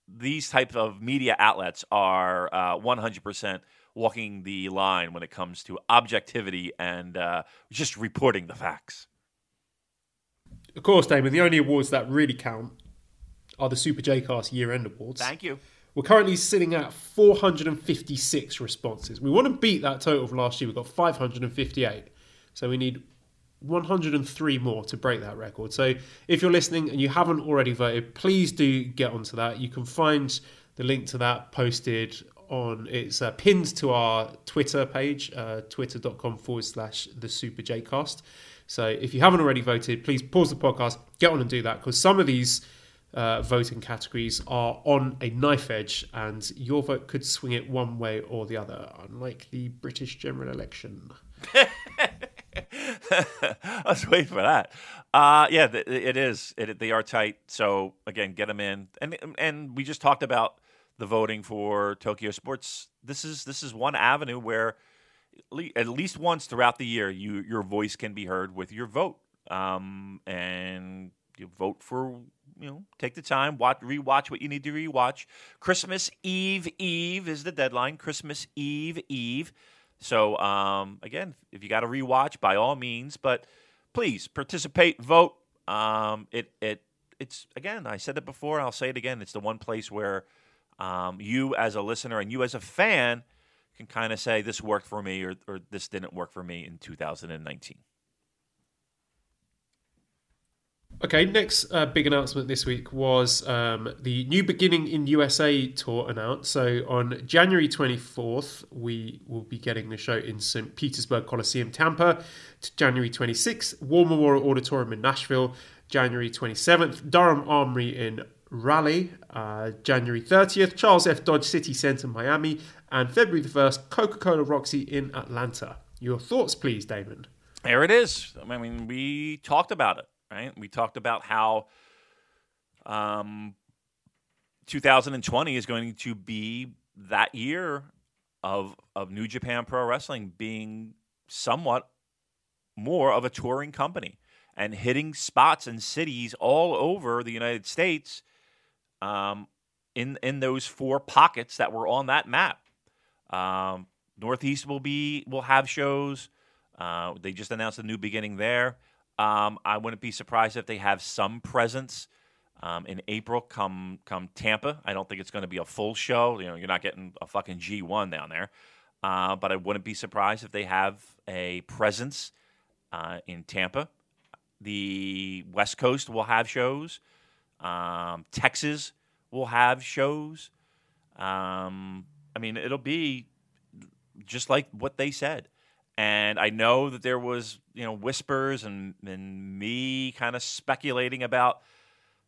these type of media outlets are uh, 100% walking the line when it comes to objectivity and uh, just reporting the facts. Of course, Damon, the only awards that really count are the Super J Cast year end awards. Thank you. We're currently sitting at 456 responses. We want to beat that total from last year. We've got 558. So we need 103 more to break that record. So if you're listening and you haven't already voted, please do get onto that. You can find the link to that posted on it's uh, pinned to our Twitter page, uh, twitter.com forward slash the Super Jcast. So if you haven't already voted, please pause the podcast, get on and do that because some of these uh, voting categories are on a knife edge and your vote could swing it one way or the other, unlike the British general election. I was waiting for that. Uh, yeah, it is. It, they are tight. So again, get them in, and and we just talked about the voting for Tokyo Sports. This is this is one avenue where at least once throughout the year, you your voice can be heard with your vote, um, and you vote for you know take the time watch rewatch what you need to rewatch. Christmas Eve Eve is the deadline. Christmas Eve Eve. So um, again, if you got to rewatch, by all means, but please participate, vote. Um, it it it's again, I said it before, I'll say it again. It's the one place where um, you as a listener and you as a fan can kind of say this worked for me or, or this didn't work for me in 2019. Okay, next uh, big announcement this week was um, the New Beginning in USA tour announced. So on January 24th, we will be getting the show in St. Petersburg Coliseum, Tampa. January 26th, War Memorial Auditorium in Nashville. January 27th, Durham Armory in Raleigh. Uh, January 30th, Charles F. Dodge City Center, Miami. And February the 1st, Coca Cola Roxy in Atlanta. Your thoughts, please, Damon. There it is. I mean, we talked about it, right? We talked about how um, 2020 is going to be that year of of New Japan Pro Wrestling being somewhat more of a touring company and hitting spots and cities all over the United States um, in in those four pockets that were on that map. Um, Northeast will be will have shows. Uh, they just announced a new beginning there. Um, I wouldn't be surprised if they have some presence um, in April. Come come Tampa. I don't think it's going to be a full show. You know, you're not getting a fucking G1 down there. Uh, but I wouldn't be surprised if they have a presence uh, in Tampa. The West Coast will have shows. Um, Texas will have shows. Um, I mean, it'll be just like what they said. And I know that there was, you know, whispers and, and me kind of speculating about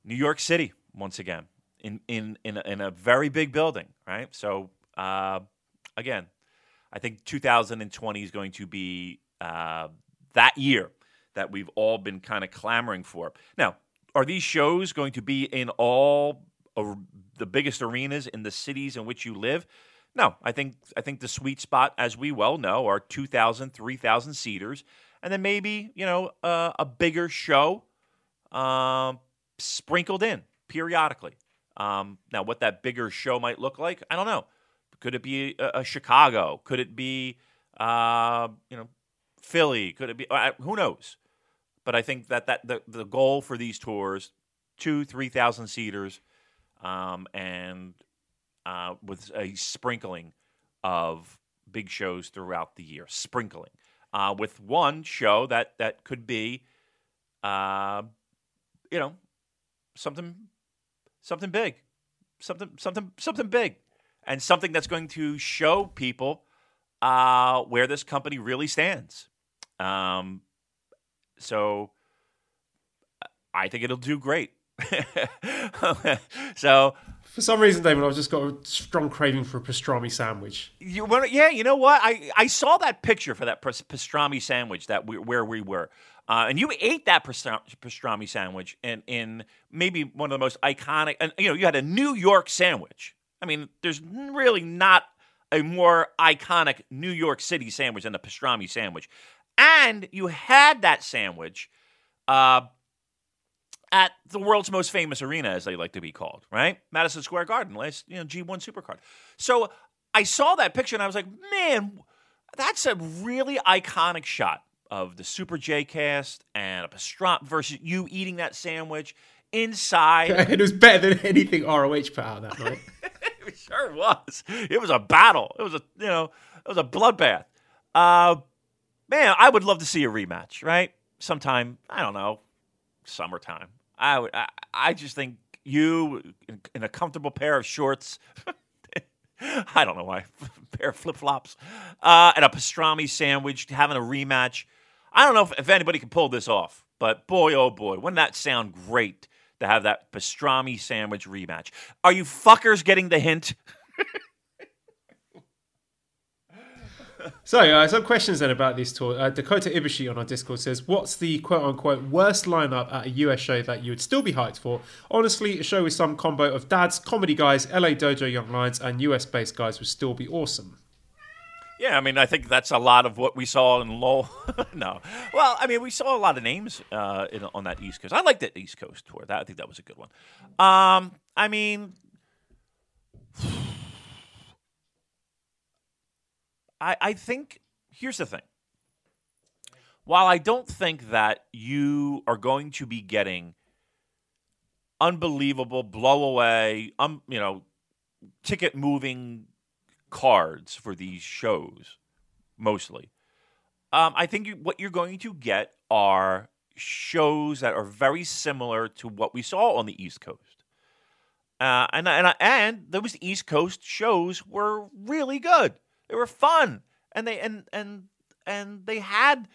New York City once again in in in a, in a very big building, right? So uh, again, I think 2020 is going to be uh, that year that we've all been kind of clamoring for. Now, are these shows going to be in all the biggest arenas in the cities in which you live? No, I think I think the sweet spot, as we well know, are 2,000, 3,000 seaters, and then maybe you know uh, a bigger show um, sprinkled in periodically. Um, now, what that bigger show might look like, I don't know. Could it be a, a Chicago? Could it be uh, you know Philly? Could it be? Uh, who knows? But I think that that the, the goal for these tours, two, three thousand seaters, um, and uh, with a sprinkling of big shows throughout the year, sprinkling. Uh, with one show that that could be, uh, you know, something, something big, something, something, something big, and something that's going to show people uh, where this company really stands. Um, so I think it'll do great. so For some reason, David, I've just got a strong craving for a pastrami sandwich. You want yeah, you know what? I, I saw that picture for that pastrami sandwich that we, where we were, uh, and you ate that pastrami sandwich in in maybe one of the most iconic. And you know, you had a New York sandwich. I mean, there's really not a more iconic New York City sandwich than the pastrami sandwich, and you had that sandwich. Uh, at the world's most famous arena, as they like to be called, right? Madison Square Garden, last you know G1 Supercard. So I saw that picture and I was like, man, that's a really iconic shot of the Super J cast and a pastrami versus you eating that sandwich inside. it was better than anything ROH put out that night. it sure was. It was a battle. It was a you know it was a bloodbath. Uh, man, I would love to see a rematch, right? Sometime I don't know, summertime. I. I, I just think you in, in a comfortable pair of shorts. I don't know why. pair of flip flops uh, and a pastrami sandwich, having a rematch. I don't know if, if anybody can pull this off, but boy, oh boy, wouldn't that sound great to have that pastrami sandwich rematch? Are you fuckers getting the hint? So, uh, some questions then about this tour. Uh, Dakota Ibushi on our Discord says, "What's the quote unquote worst lineup at a US show that you would still be hyped for? Honestly, a show with some combo of dads, comedy guys, LA Dojo Young Lions, and US based guys would still be awesome." Yeah, I mean, I think that's a lot of what we saw in Lowell. no, well, I mean, we saw a lot of names uh, in, on that East Coast. I liked that East Coast tour. That I think that was a good one. Um, I mean, I, I think here's the thing. While I don't think that you are going to be getting unbelievable blow away, um, you know, ticket moving cards for these shows, mostly. Um, I think you, what you're going to get are shows that are very similar to what we saw on the East Coast. Uh, and and and those East Coast shows were really good. They were fun, and they and and and they had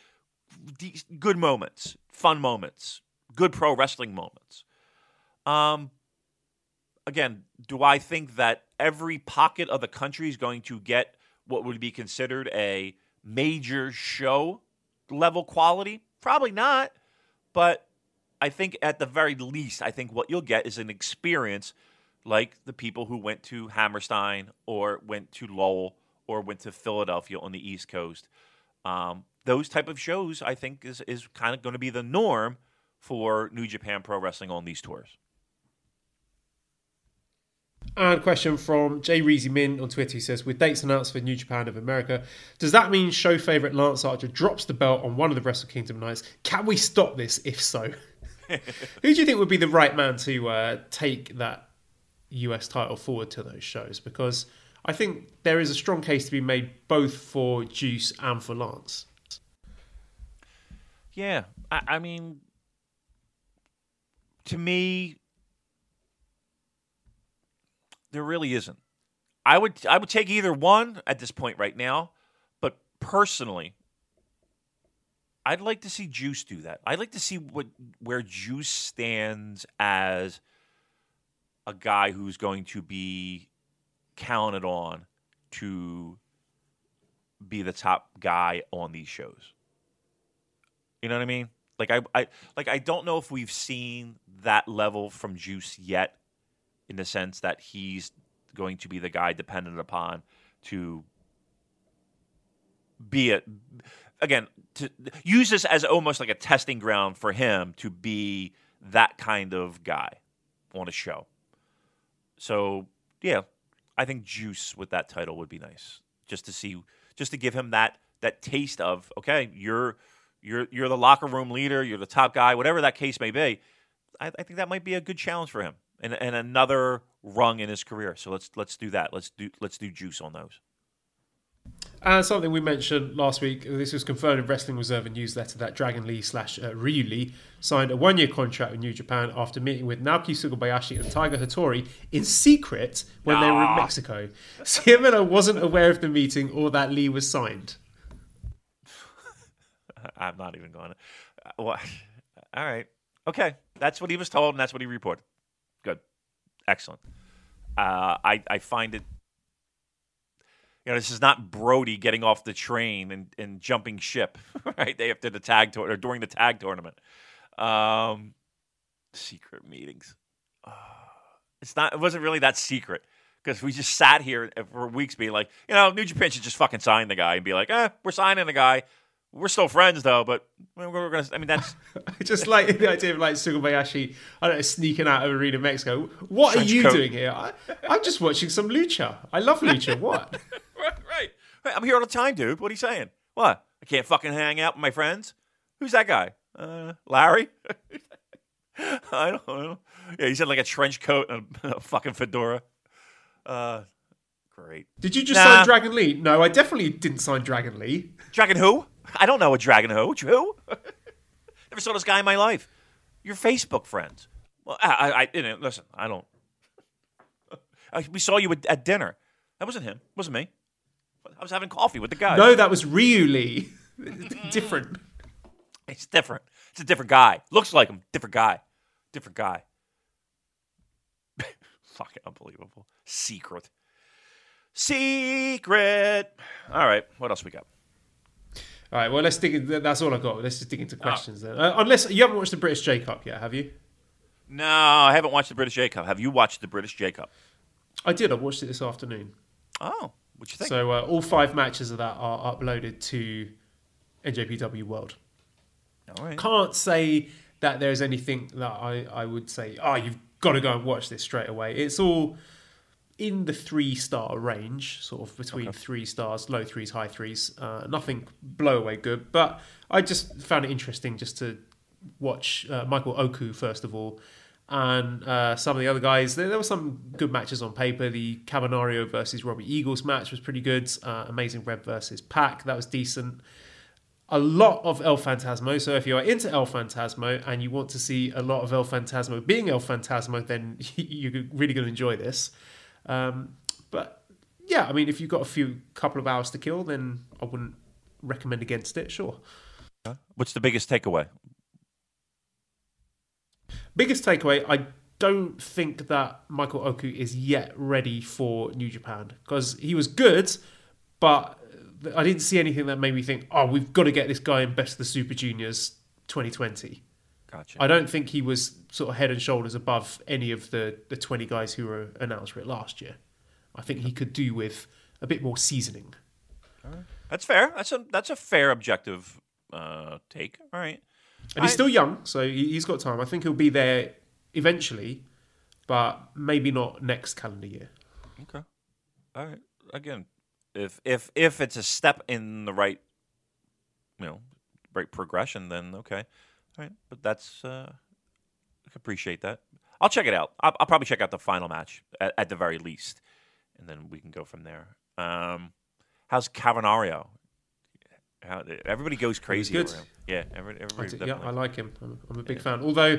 de- good moments, fun moments, good pro wrestling moments. Um, again, do I think that every pocket of the country is going to get what would be considered a major show level quality? Probably not. But I think at the very least, I think what you'll get is an experience like the people who went to Hammerstein or went to Lowell or went to Philadelphia on the East Coast. Um, those type of shows, I think, is is kind of going to be the norm for New Japan Pro Wrestling on these tours. And question from Jay Reezy Min on Twitter. He says, with dates announced for New Japan of America, does that mean show favourite Lance Archer drops the belt on one of the Wrestle Kingdom nights? Can we stop this if so? Who do you think would be the right man to uh, take that US title forward to those shows? Because I think there is a strong case to be made both for Juice and for Lance. Yeah, I, I mean, to me, there really isn't. I would I would take either one at this point right now, but personally, I'd like to see Juice do that. I'd like to see what where Juice stands as a guy who's going to be counted on to be the top guy on these shows. You know what I mean? Like I, I like I don't know if we've seen that level from Juice yet, in the sense that he's going to be the guy dependent upon to be a again to use this as almost like a testing ground for him to be that kind of guy on a show. So yeah, I think Juice with that title would be nice, just to see, just to give him that that taste of okay, you're you're you're the locker room leader, you're the top guy, whatever that case may be. I, I think that might be a good challenge for him and, and another rung in his career. So let's let's do that. Let's do let's do juice on those. And something we mentioned last week, this was confirmed in Wrestling Observer newsletter that Dragon Lee slash uh, Ryu Lee signed a one year contract with New Japan after meeting with Naoki Sugabayashi and Tiger Hattori in secret when they were in Mexico. CMLL wasn't aware of the meeting or that Lee was signed. I'm not even going to. Well, all right. Okay. That's what he was told, and that's what he reported. Good. Excellent. Uh, I, I find it. You know, this is not Brody getting off the train and, and jumping ship, right? They after the tag tour or during the tag tournament. Um, secret meetings. Uh, it's not. It wasn't really that secret because we just sat here for weeks being like, you know, New Japan should just fucking sign the guy and be like, eh, we're signing the guy. We're still friends though, but we're, we're gonna. I mean, that's I just like the idea of like Sugabayashi, I don't know, sneaking out of Arena Mexico. What Trench are you coat. doing here? I, I'm just watching some lucha. I love lucha. What? right, right. Right, I'm here all the time, dude. What are you saying? What? I can't fucking hang out with my friends. Who's that guy? Uh, Larry. I don't know. Yeah, he said like a trench coat and a, a fucking fedora. Uh, great. Did you just Nah. sign Dragon Lee? No, I definitely didn't sign Dragon Lee. Dragon who? I don't know a dragon who. Who? Never saw this guy in my life. Your Facebook friends. Well, I, I, I didn't listen. I don't. I, we saw you at, at dinner. That wasn't him. It Wasn't me. I was having coffee with the guy. No, that was Ryu Lee. Different. It's different. It's a different guy. Looks like him. Different guy. Different guy. Fucking unbelievable. Secret. Secret. All right. What else we got? All right, well, let's dig. That's all I've got. Let's just dig into questions then. Uh, unless you haven't watched the British J Cup yet, have you? No, I haven't watched the British J Cup. Have you watched the British J Cup? I did. I watched it this afternoon. Oh, what you think? So uh, all five matches of that are uploaded to NJPW World. All right. Can't say that there's anything that I, I would say, oh, you've got to go and watch this straight away. It's all in the three star range, sort of between three stars, low threes, high threes. Uh, nothing blow away good, but I just found it interesting just to watch uh, Michael Oku first of all, and uh, some of the other guys. There, there were some good matches on paper. The Cabanario versus Robbie Eagles match was pretty good. Uh, Amazing Red versus Pac that was decent. A lot of El Phantasmo. So if you're into El Phantasmo and you want to see a lot of El Phantasmo being El Phantasmo, then you're really going to enjoy this. Um, but yeah, I mean, if you've got a few couple of hours to kill, then I wouldn't recommend against it. Sure. What's the biggest takeaway? Biggest takeaway: I don't think that Michael Oku is yet ready for New Japan because he was good, but I didn't see anything that made me think, oh, we've got to get this guy in Best of the Super Juniors 2020. Gotcha. I don't think he was sort of head and shoulders above any of the, the 20 guys who were announced for it last year. I think he could do with a bit more seasoning. That's fair. That's a that's a fair objective uh, take. All right. And he's still young, so he- he's got time. I think he'll be there eventually, but maybe not next calendar year. Okay. All right. Again, if if if it's a step in the right, you know, right progression, then okay. All right. But that's uh, I appreciate that. I'll check it out. I'll, I'll probably check out the final match at, at the very least, and then we can go from there. Um, how's Cavanario? How, everybody goes crazy good. over him. Yeah, every, I everybody. do- yeah, I like him. I'm, I'm a big fan. Although,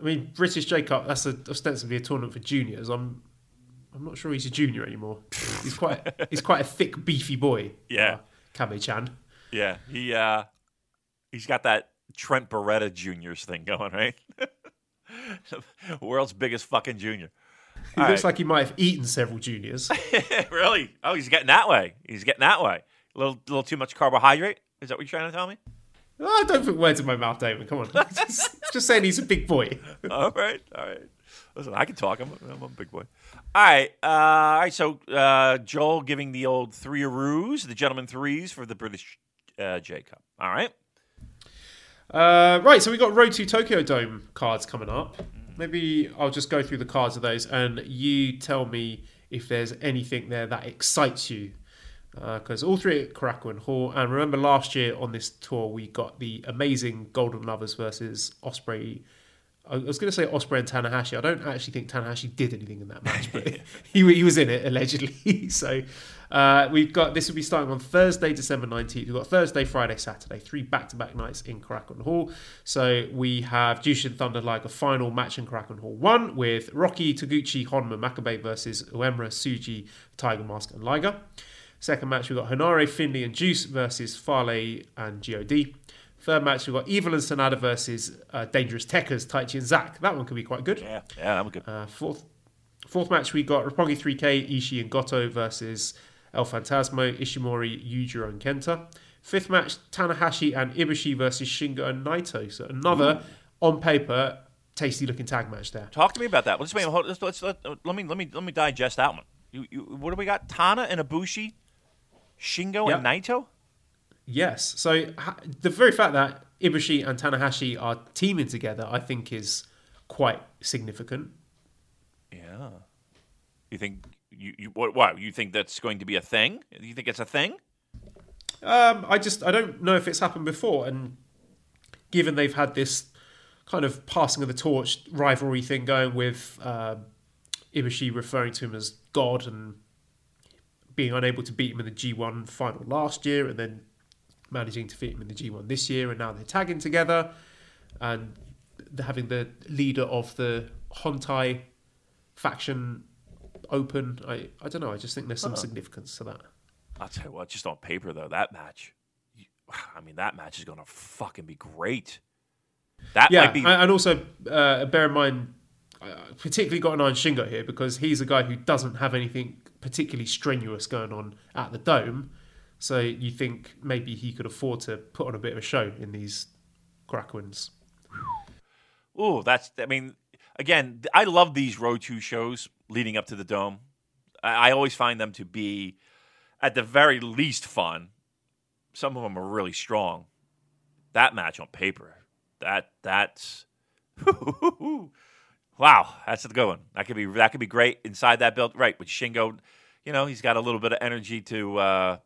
I mean, British J Cup, that's a, ostensibly a tournament for juniors. I'm I'm not sure he's a junior anymore. He's quite he's quite a thick, beefy boy. Yeah. Kabe Chan. Yeah, he uh he's got that Trent Beretta Juniors thing going, right? World's biggest fucking junior. He All looks right. like he might have eaten several juniors. really? Oh, he's getting that way. He's getting that way. A little, little too much carbohydrate. Is that what you're trying to tell me? I don't put words in my mouth, David. Come on. just, just saying he's a big boy. all right, all right. Listen, I can talk. I'm, I'm a big boy. All right, uh, all right. So uh, Joel giving the old three roos, the gentleman threes for the British uh, J Cup. All right. Uh, right, so we've got Road to Tokyo Dome cards coming up. Maybe I'll just go through the cards of those, and you tell me if there's anything there that excites you. Because all three at Korakuen Hall, and remember last year on this tour we got the amazing Golden Lovers versus Ospreay. I was going to say Ospreay and Tanahashi. I don't actually think Tanahashi did anything in that match, but he, he was in it allegedly. so uh, we've got this will be starting on Thursday, December nineteenth. We've got Thursday, Friday, Saturday, three back-to-back nights in Korakuen Hall. So we have Jushin Thunder Liger final match in Korakuen Hall one with Rocky Taguchi Honma Makabe versus Uemura Tsuji Tiger Mask and Liger. Second match, we've got Henare, Finley, and Juice versus Fale and God. Third match, we've got Evil and Sanada versus uh, Dangerous Tekkers, Taichi and Zack. That one could be quite good. Yeah, yeah, I'm good. Uh, fourth, fourth match, we got Roppongi 3K, Ishii and Goto versus El Phantasmo, Ishimori, Yujiro and Kenta. Fifth match, Tanahashi and Ibushi versus Shingo and Naito. So another, on paper, tasty looking tag match there. Talk to me about that. Let's wait. Let's, let's, let, let me let me let me digest that one. You, you, what do we got? Tana and Ibushi, Shingo and Naito. Yes. So ha- the very fact that Ibushi and Tanahashi are teaming together, I think, is quite significant. Yeah. You think you you what? What you think that's going to be a thing? You think it's a thing? Um, I just I don't know if it's happened before, and given they've had this kind of passing of the torch rivalry thing going with uh, Ibushi referring to him as God and being unable to beat him in the G1 final last year, and then managing to beat him in the G1 this year, and now they're tagging together, and having the leader of the Hontai faction open. I I don't know. I just think there's some significance to that. I'll tell you what. Just on paper, though, that match. I mean, that match is going to fucking be great. That Yeah, might be. and and also uh, bear in mind, uh, particularly got an eye on Shingo here because he's a guy who doesn't have anything particularly strenuous going on at the dome. So you think maybe he could afford to put on a bit of a show in these Korakuens. Oh, that's. I mean, again, I love these road two shows leading up to the dome. I, I always find them to be, at the very least, fun. Some of them are really strong. That match on paper, that that's, wow, that's a good one. That could be that could be great inside that build. Right with Shingo, you know, he's got a little bit of energy to uh,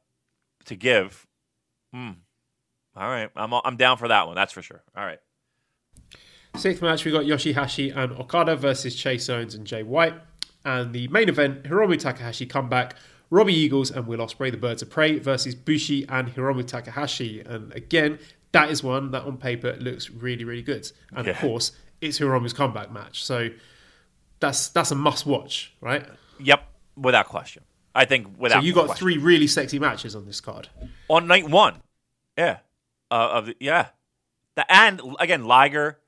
to give. Hmm. All right, I'm I'm down for that one. That's for sure. All right. Sixth match, we got Yoshihashi and Okada versus Chase Owens and Jay White. And the main event, Hiromu Takahashi comeback, Robbie Eagles and Will Ospreay, the Birds of Prey, versus Bushi and Hiromu Takahashi. And again, that is one that on paper looks really, really good. And of course, it's Hiromu's comeback match. So that's that's a must watch, right? Yep, without question. I think without. Question. So you got question. three really sexy matches on this card. on night one. Yeah, uh, of the, yeah, the, and again Liger,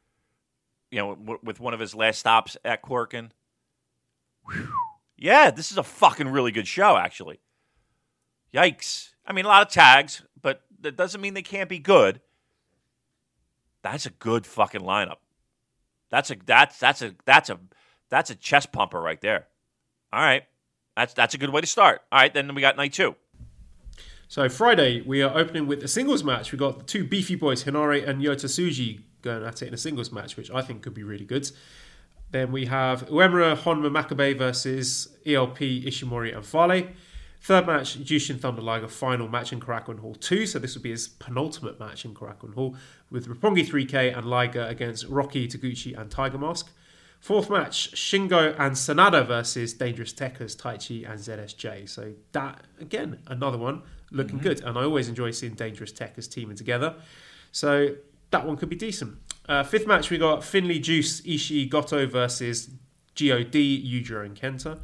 you know, w- with one of his last stops at Korakuen. Yeah, this is a fucking really good show, actually. Yikes! I mean, a lot of tags, but that doesn't mean they can't be good. That's a good fucking lineup. That's a that's that's a that's a that's a chest pumper right there. All right, that's that's a good way to start. All right, then we got night two. So Friday we are opening with a singles match. We got the two beefy boys Henare and Yota Tsuji going at it in a singles match, which I think could be really good. Then we have Uemura Honma Makabe versus ELP Ishimori and Fale. Third match, Jushin Thunder Liger final match in Korakuen Hall 2. So this would be his penultimate match in Korakuen Hall with Roppongi 3K and Liger against Rocky, Taguchi, and Tiger Mask. Fourth match, Shingo and Sanada versus Dangerous Tekkers, Taichi, and ZSJ. So that, again, another one looking mm-hmm. good. And I always enjoy seeing Dangerous Tekkers teaming together. So that one could be decent. Uh, fifth match, we got Finley Juice, Ishii, Goto versus GOD, Yujiro, and Kenta.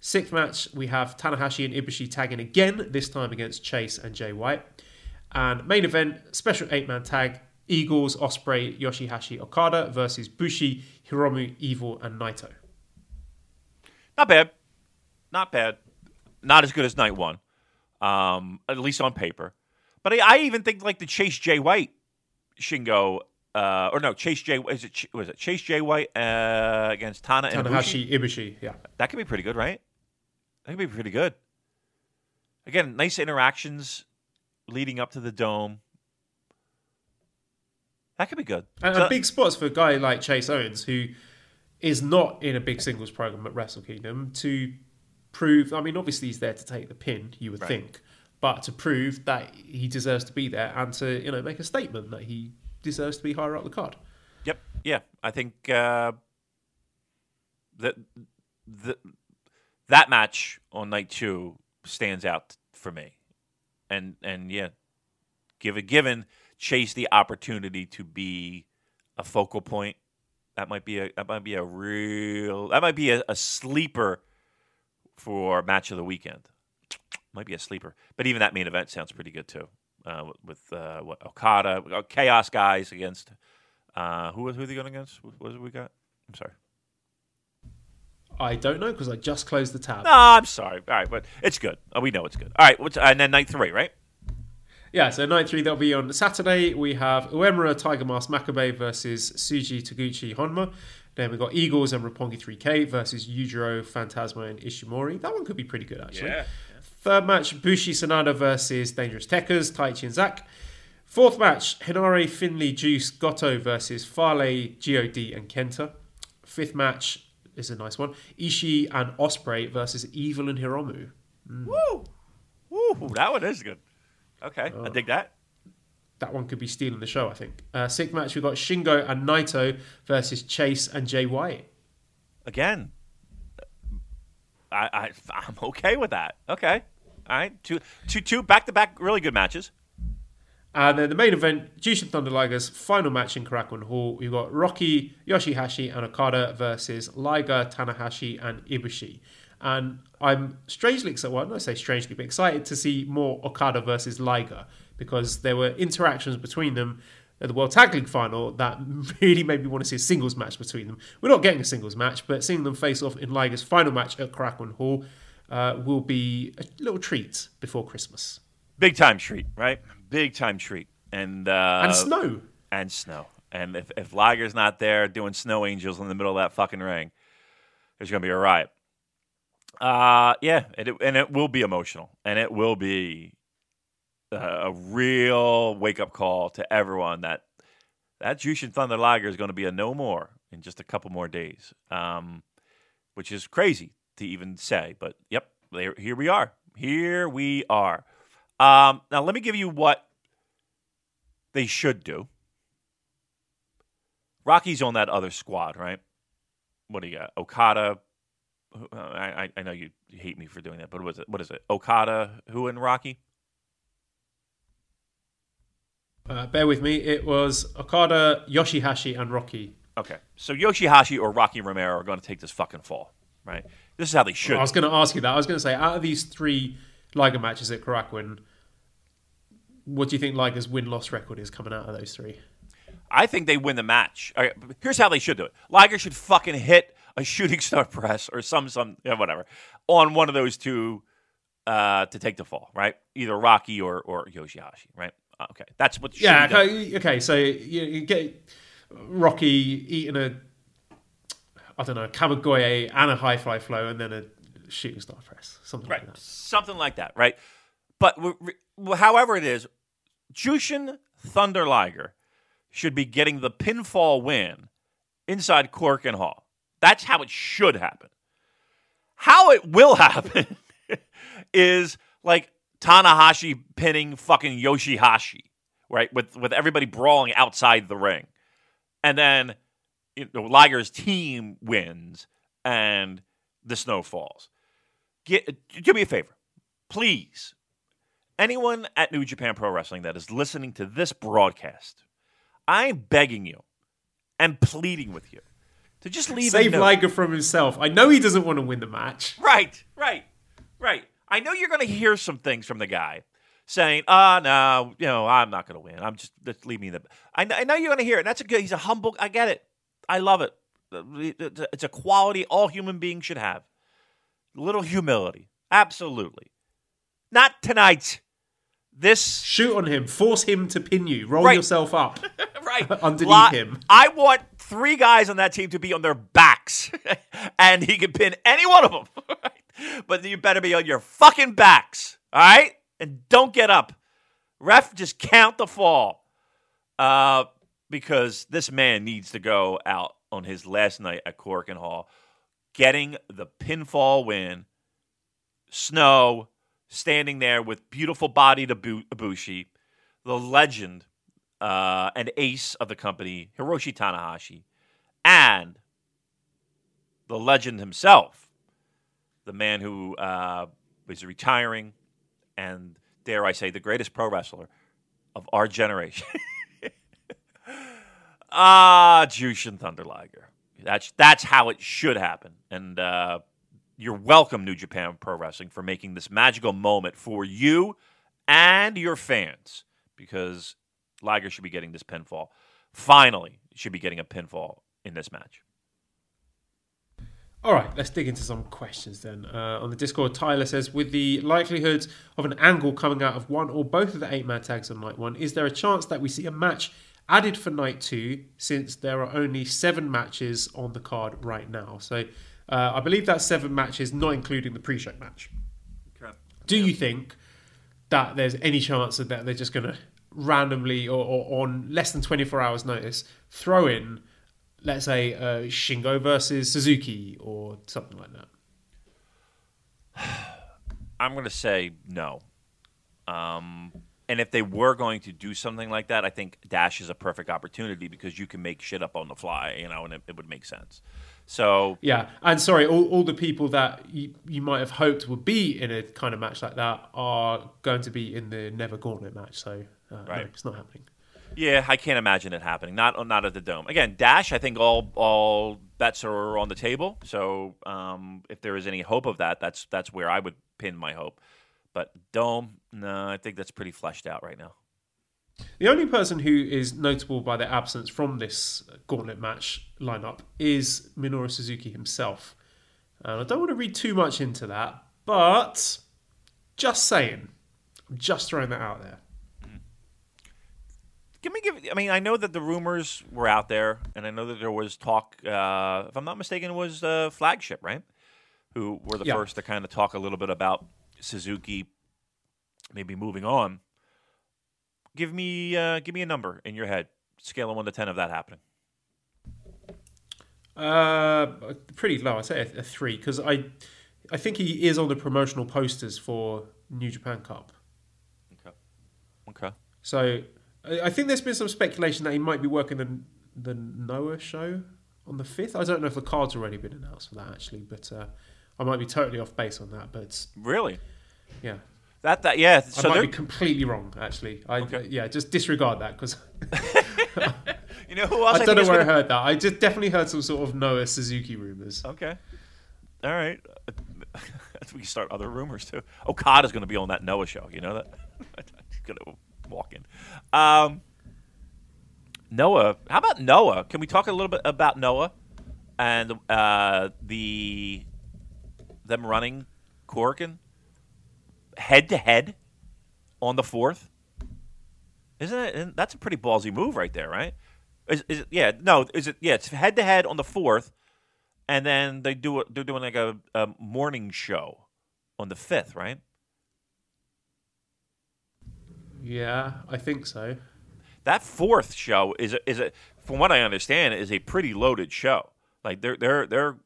Sixth match, we have Tanahashi and Ibushi tagging again, this time against Chase and Jay White. And main event, special eight man tag, Eagles, Ospreay, Yoshihashi, Okada versus Bushi, Hiromu, Evil, and Naito. Not bad. Not bad. Not as good as night one, um, at least on paper. But I, I even think like the Chase Jay White Shingo, uh, or no, Chase Jay is it was it Chase Jay White uh, against Tana and Ibushi? Tanahashi, Ibushi, yeah. That could be pretty good, right? That could be pretty good. Again, nice interactions leading up to the dome. That could be good. And, So- and big spots for a guy like Chase Owens, who is not in a big singles program at Wrestle Kingdom, to prove. I mean, obviously he's there to take the pin, you would Right. think, but to prove that he deserves to be there and to you know make a statement that he deserves to be higher up the card. Yep. Yeah. I think uh, that the, that match on night two stands out for me, and and yeah, given given Chase the opportunity to be a focal point, that might be a that might be a real that might be a, a sleeper for match of the weekend. Might be a sleeper, but even that main event sounds pretty good too. Uh, with uh, what Okada, uh, Chaos guys against uh, who was who are they going against? What was it we got? I'm sorry. I don't know because I just closed the tab. No, I'm sorry. All right, but it's good. Oh, we know it's good. All right, what's, and then night three, right? Yeah, so night three that'll be on Saturday. We have Uemura Tiger Mask Makabe versus Tsuji Taguchi Honma. Then we've got Eagles and Roppongi 3K versus Yujiro, Phantasmo, and Ishimori. That one could be pretty good, actually. Third match, Bushi Sanada versus Dangerous Tekkers, Taichi and Zack. Fourth match, Henare, Finley, Juice, Goto versus Fale, God, and Kenta. Fifth match is a nice one. Ishii and Ospreay versus Evil and Hiromu. Woo, woo, that one is good. Okay, I dig that. that one could be stealing the show, I think. Uh, sixth match, we've got Shingo and Naito versus Chase and Jay White. Again, I, I I'm okay with that. Okay, all right, two two two back to back really good matches. And then the main event, Jushin Thunder Liger's final match in Korakuen Hall. We've got Rocky, Yoshihashi, and Okada versus Liger, Tanahashi, and Ibushi. And I'm strangely excited, well, I say strangely, but excited to see more Okada versus Liger because there were interactions between them at the World Tag League final that really made me want to see a singles match between them. We're not getting a singles match, but seeing them face off in Liger's final match at Korakuen Hall uh, will be a little treat before Christmas. Big time treat, right? Big time treat, and uh, And snow. and snow. And if if Liger's not there doing snow angels in the middle of that fucking ring, there's gonna be a riot. Uh yeah, and it, and it will be emotional, and it will be a real wake up call to everyone that that Jushin Thunder Liger is going to be a no more in just a couple more days, um, which is crazy to even say. But yep, there, here we are. Here we are. Um, now let me give you what they should do. Rocky's on that other squad, right? What do you got? Okada. I, I- know you hate me for doing that, but what is it? What is it? Okada, who and Rocky? Uh, bear with me. It was Okada, Yoshihashi, and Rocky. Okay, so Yoshihashi or Rocky Romero are going to take this fucking fall, right? This is how they should. I was going to ask you that. I was going to say, out of these three Liger matches at Korakuen, what do you think Liger's win loss record is coming out of those three? I think they win the match. Right, here's how they should do it. Liger should fucking hit a shooting star press or some some whatever on one of those two uh, to take the fall, right? Either Rocky or or Yoshihashi, right? Okay, that's what. Yeah. Okay, okay, so you, you get Rocky eating a, I don't know, Kamigoye and a high fly flow, and then a shooting star press, something right? like that. Something like that, right? But however it is, Jushin Thunder Liger should be getting the pinfall win inside Korakuen Hall. That's how it should happen. How it will happen is like Tanahashi pinning fucking Yoshihashi, right? With with everybody brawling outside the ring, and then you know, Liger's team wins and the snow falls. Get, do me a favor, please. Anyone at New Japan Pro Wrestling that is listening to this broadcast, I'm begging you and pleading with you to just leave Save. Liger from himself. I know he doesn't want to win the match. Right, right, right. I know you're going to hear some things from the guy saying, "Ah, no, you know, I'm not going to win. I'm just just leave me the." I know, I know you're going to hear it. That's a good. He's a humble. I get it. I love it. It's a quality all human beings should have. Little humility, absolutely. Not tonight. This Shoot on him. Force him to pin you. Roll Right. yourself up. right Underneath him. I want three guys on that team to be on their backs, and he can pin any one of them. But you better be on your fucking backs, all right? And don't get up. Ref, just count the fall, uh, because this man needs to go out on his last night at Korakuen Hall, getting the pinfall win. Snow standing there with beautiful body to Ibushi, the legend uh, and ace of the company, Hiroshi Tanahashi, and the legend himself, the man who uh, is retiring, and dare I say, the greatest pro wrestler of our generation. ah, Jushin Thunder Liger. That's that's how it should happen, and uh, you're welcome, New Japan Pro Wrestling, for making this magical moment for you and your fans, because Liger should be getting this pinfall. Finally, should be getting a pinfall in this match. All right, let's dig into some questions then. Uh, on the Discord, Tyler says, with the likelihood of an angle coming out of one or both of the eight man tags on night one, is there a chance that we see a match added for night two since there are only seven matches on the card right now? So uh, I believe that's seven matches, not including the pre show match. Do you think that there's any chance that they're just going to randomly or, or on less than 24 hours notice throw in let's say uh, Shingo versus Suzuki or something like that. I'm going to say no. Um, and if they were going to do something like that, I think Dash is a perfect opportunity because you can make shit up on the fly, you know, and it, it would make sense. So Yeah, and sorry, all, all the people that you, you might have hoped would be in a kind of match like that are going to be in the Never Gauntlet match. So uh, no, it's not happening. Yeah, I can't imagine it happening. Not not at the dome. Again, Dash. I think all all bets are on the table. So um, if there is any hope of that, that's that's where I would pin my hope. But dome, no, I think that's pretty fleshed out right now. The only person who is notable by their absence from this Gauntlet match lineup is Minoru Suzuki himself. And I don't want to read too much into that, but just saying, I'm just throwing that out there. Give me, give. I mean, I know that the rumors were out there, and I know that there was talk. Uh, if I'm not mistaken, it was uh, Flagship, right? Who were the Yeah. first to kind of talk a little bit about Suzuki, maybe moving on. Give me, uh, give me a number in your head, scale of one to ten of that happening. Uh, pretty low. I'd say a, a three because I, I think he is on the promotional posters for New Japan Cup. Okay. Okay. So I I think there's been some speculation that he might be working the the Noah show on the fifth. I don't know if the card's already been announced for that actually, but uh, I might be totally off base on that. But Really? yeah, That that yeah. I might be completely wrong actually. I Okay. yeah, just disregard that because you know who else? I don't think know where I gonna- heard that. I just definitely heard some sort of Noah Suzuki rumors. Okay. All right. we can start other rumors too. Okada's going to be on that Noah show. You know that? He's going to walk in. Um, Noah. How about Noah? Can we talk a little bit about Noah and uh, the them running Korakuen? head to head on the fourth. Isn't it? and That's a pretty ballsy move right there, right? Is, is it? Yeah, no. Is it? Yeah, it's head to head on the fourth, and then they do. They're doing like a, a morning show on the fifth, right? Yeah, I think so. That fourth show is a, is a, from what I understand, is a pretty loaded show. Like they're they're they're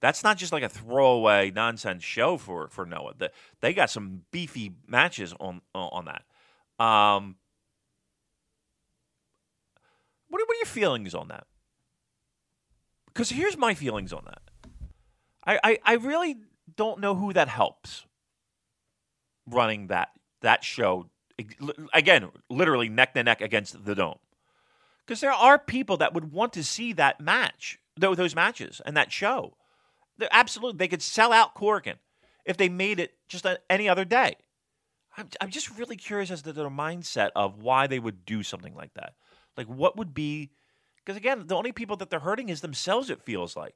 that's not just like a throwaway nonsense show for for Noah. The, they got some beefy matches on on that. Um, what are, what are your feelings on that? Because here's my feelings on that. I, I, I really don't know who that helps running that that show again, literally neck to neck against the dome. Because there are people that would want to see that match, those matches, and that show. They're absolutely, they could sell out Korakuen if they made it just any other day. I'm, I'm just really curious as to their mindset of why they would do something like that. Like, what would be? Because again, the only people that they're hurting is themselves. It feels like.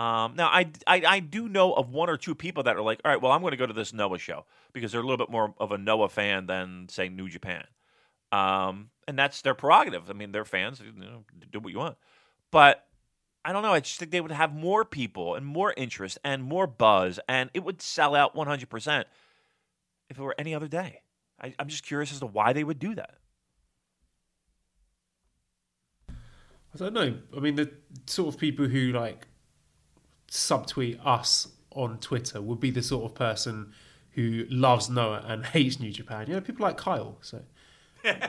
Um, now, I, I, I do know of one or two people that are like, all right, well, I'm going to go to this Noah show because they're a little bit more of a Noah fan than, say, New Japan. Um, and that's their prerogative. I mean, they're fans. You know, do what you want. But I don't know. I just think they would have more people and more interest and more buzz, and it would sell out 100% if it were any other day. I, I'm just curious as to why they would do that. I don't know. I mean, the sort of people who like subtweet us on Twitter would be the sort of person who loves Noah and hates New Japan. You know, people like Kyle. So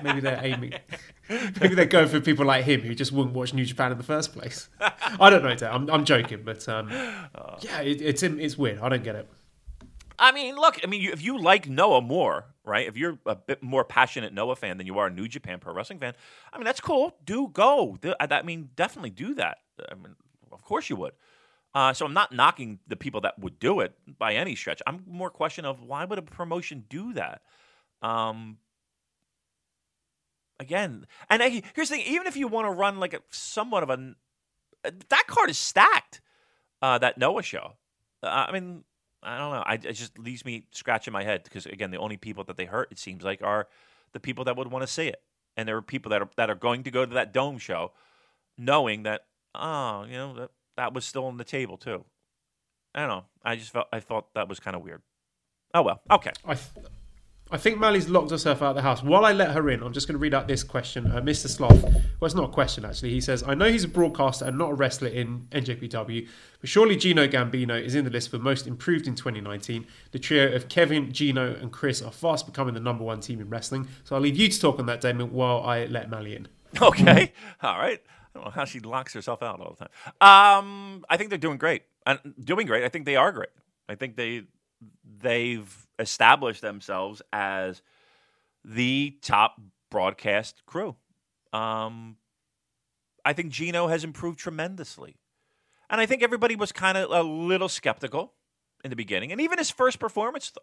maybe they're aiming. maybe they're going for people like him who just wouldn't watch New Japan in the first place. I don't know. I'm, I'm joking, but um, yeah, it, it's it's weird. I don't get it. I mean, look. I mean, if you like Noah more, right? If you're a bit more passionate Noah fan than you are a New Japan Pro Wrestling fan, I mean, that's cool. Do go. I mean, definitely do that. I mean, of course you would. Uh, so I'm not knocking the people that would do it by any stretch. I'm more question of why would a promotion do that? Um, again, and I, here's the thing: even if you want to run like a somewhat of a that card is stacked. Uh, that Noah show. Uh, I mean, I don't know. I, it just leaves me scratching my head because again, the only people that they hurt, it seems like, are the people that would want to see it, and there are people that are that are going to go to that dome show, knowing that oh, you know that that was still on the table too. I don't know. I just felt I thought that was kind of weird. Oh well. Okay. I, th- I think Mally's locked herself out of the house. While I let her in, I'm just going to read out this question. Uh, Mr. Sloth. Well, it's not a question actually. He says, "I know he's a broadcaster and not a wrestler in NJPW, but surely Gino Gambino is in the list for most improved in 2019. The trio of Kevin, Gino, and Chris are fast becoming the number one team in wrestling. So I'll leave you to talk on that, Damon, while I let Mally in." Okay. All right. I don't know how she locks herself out all the time. Um, I think they're doing great. And doing great. I think they are great. I think they they've established themselves as the top broadcast crew. Um, I think Gino has improved tremendously. And I think everybody was kind of a little skeptical in the beginning. And even his first performance,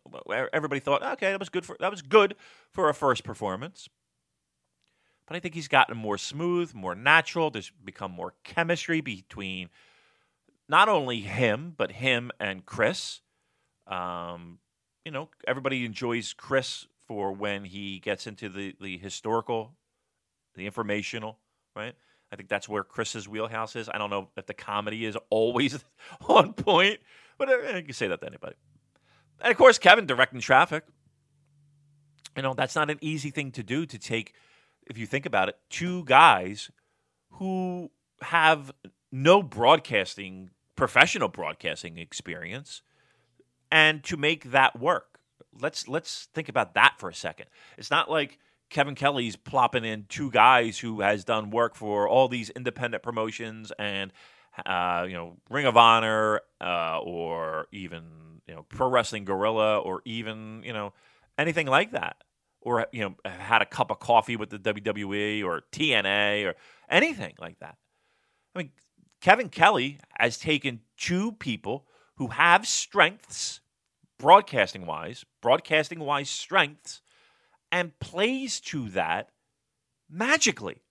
everybody thought, okay, that was good for that was good for a first performance. But I think he's gotten more smooth, more natural. There's become more chemistry between not only him, but him and Chris. Um, you know, everybody enjoys Chris for when he gets into the, the historical, the informational, right? I think that's where Chris's wheelhouse is. I don't know if the comedy is always on point, but uh, you can say that to anybody. And of course, Kevin directing traffic. You know, that's not an easy thing to do to take – if you think about it, two guys who have no broadcasting, professional broadcasting experience, and to make that work. Let's let's think about that for a second. It's not like Kevin Kelly's plopping in two guys who has done work for all these independent promotions and uh, you know Ring of Honor uh, or even you know Pro Wrestling Guerrilla or even you know anything like that or you know had a cup of coffee with the WWE or TNA or anything like that. I mean, Kevin Kelly has taken two people who have strengths, broadcasting wise, broadcasting wise strengths, and plays to that magically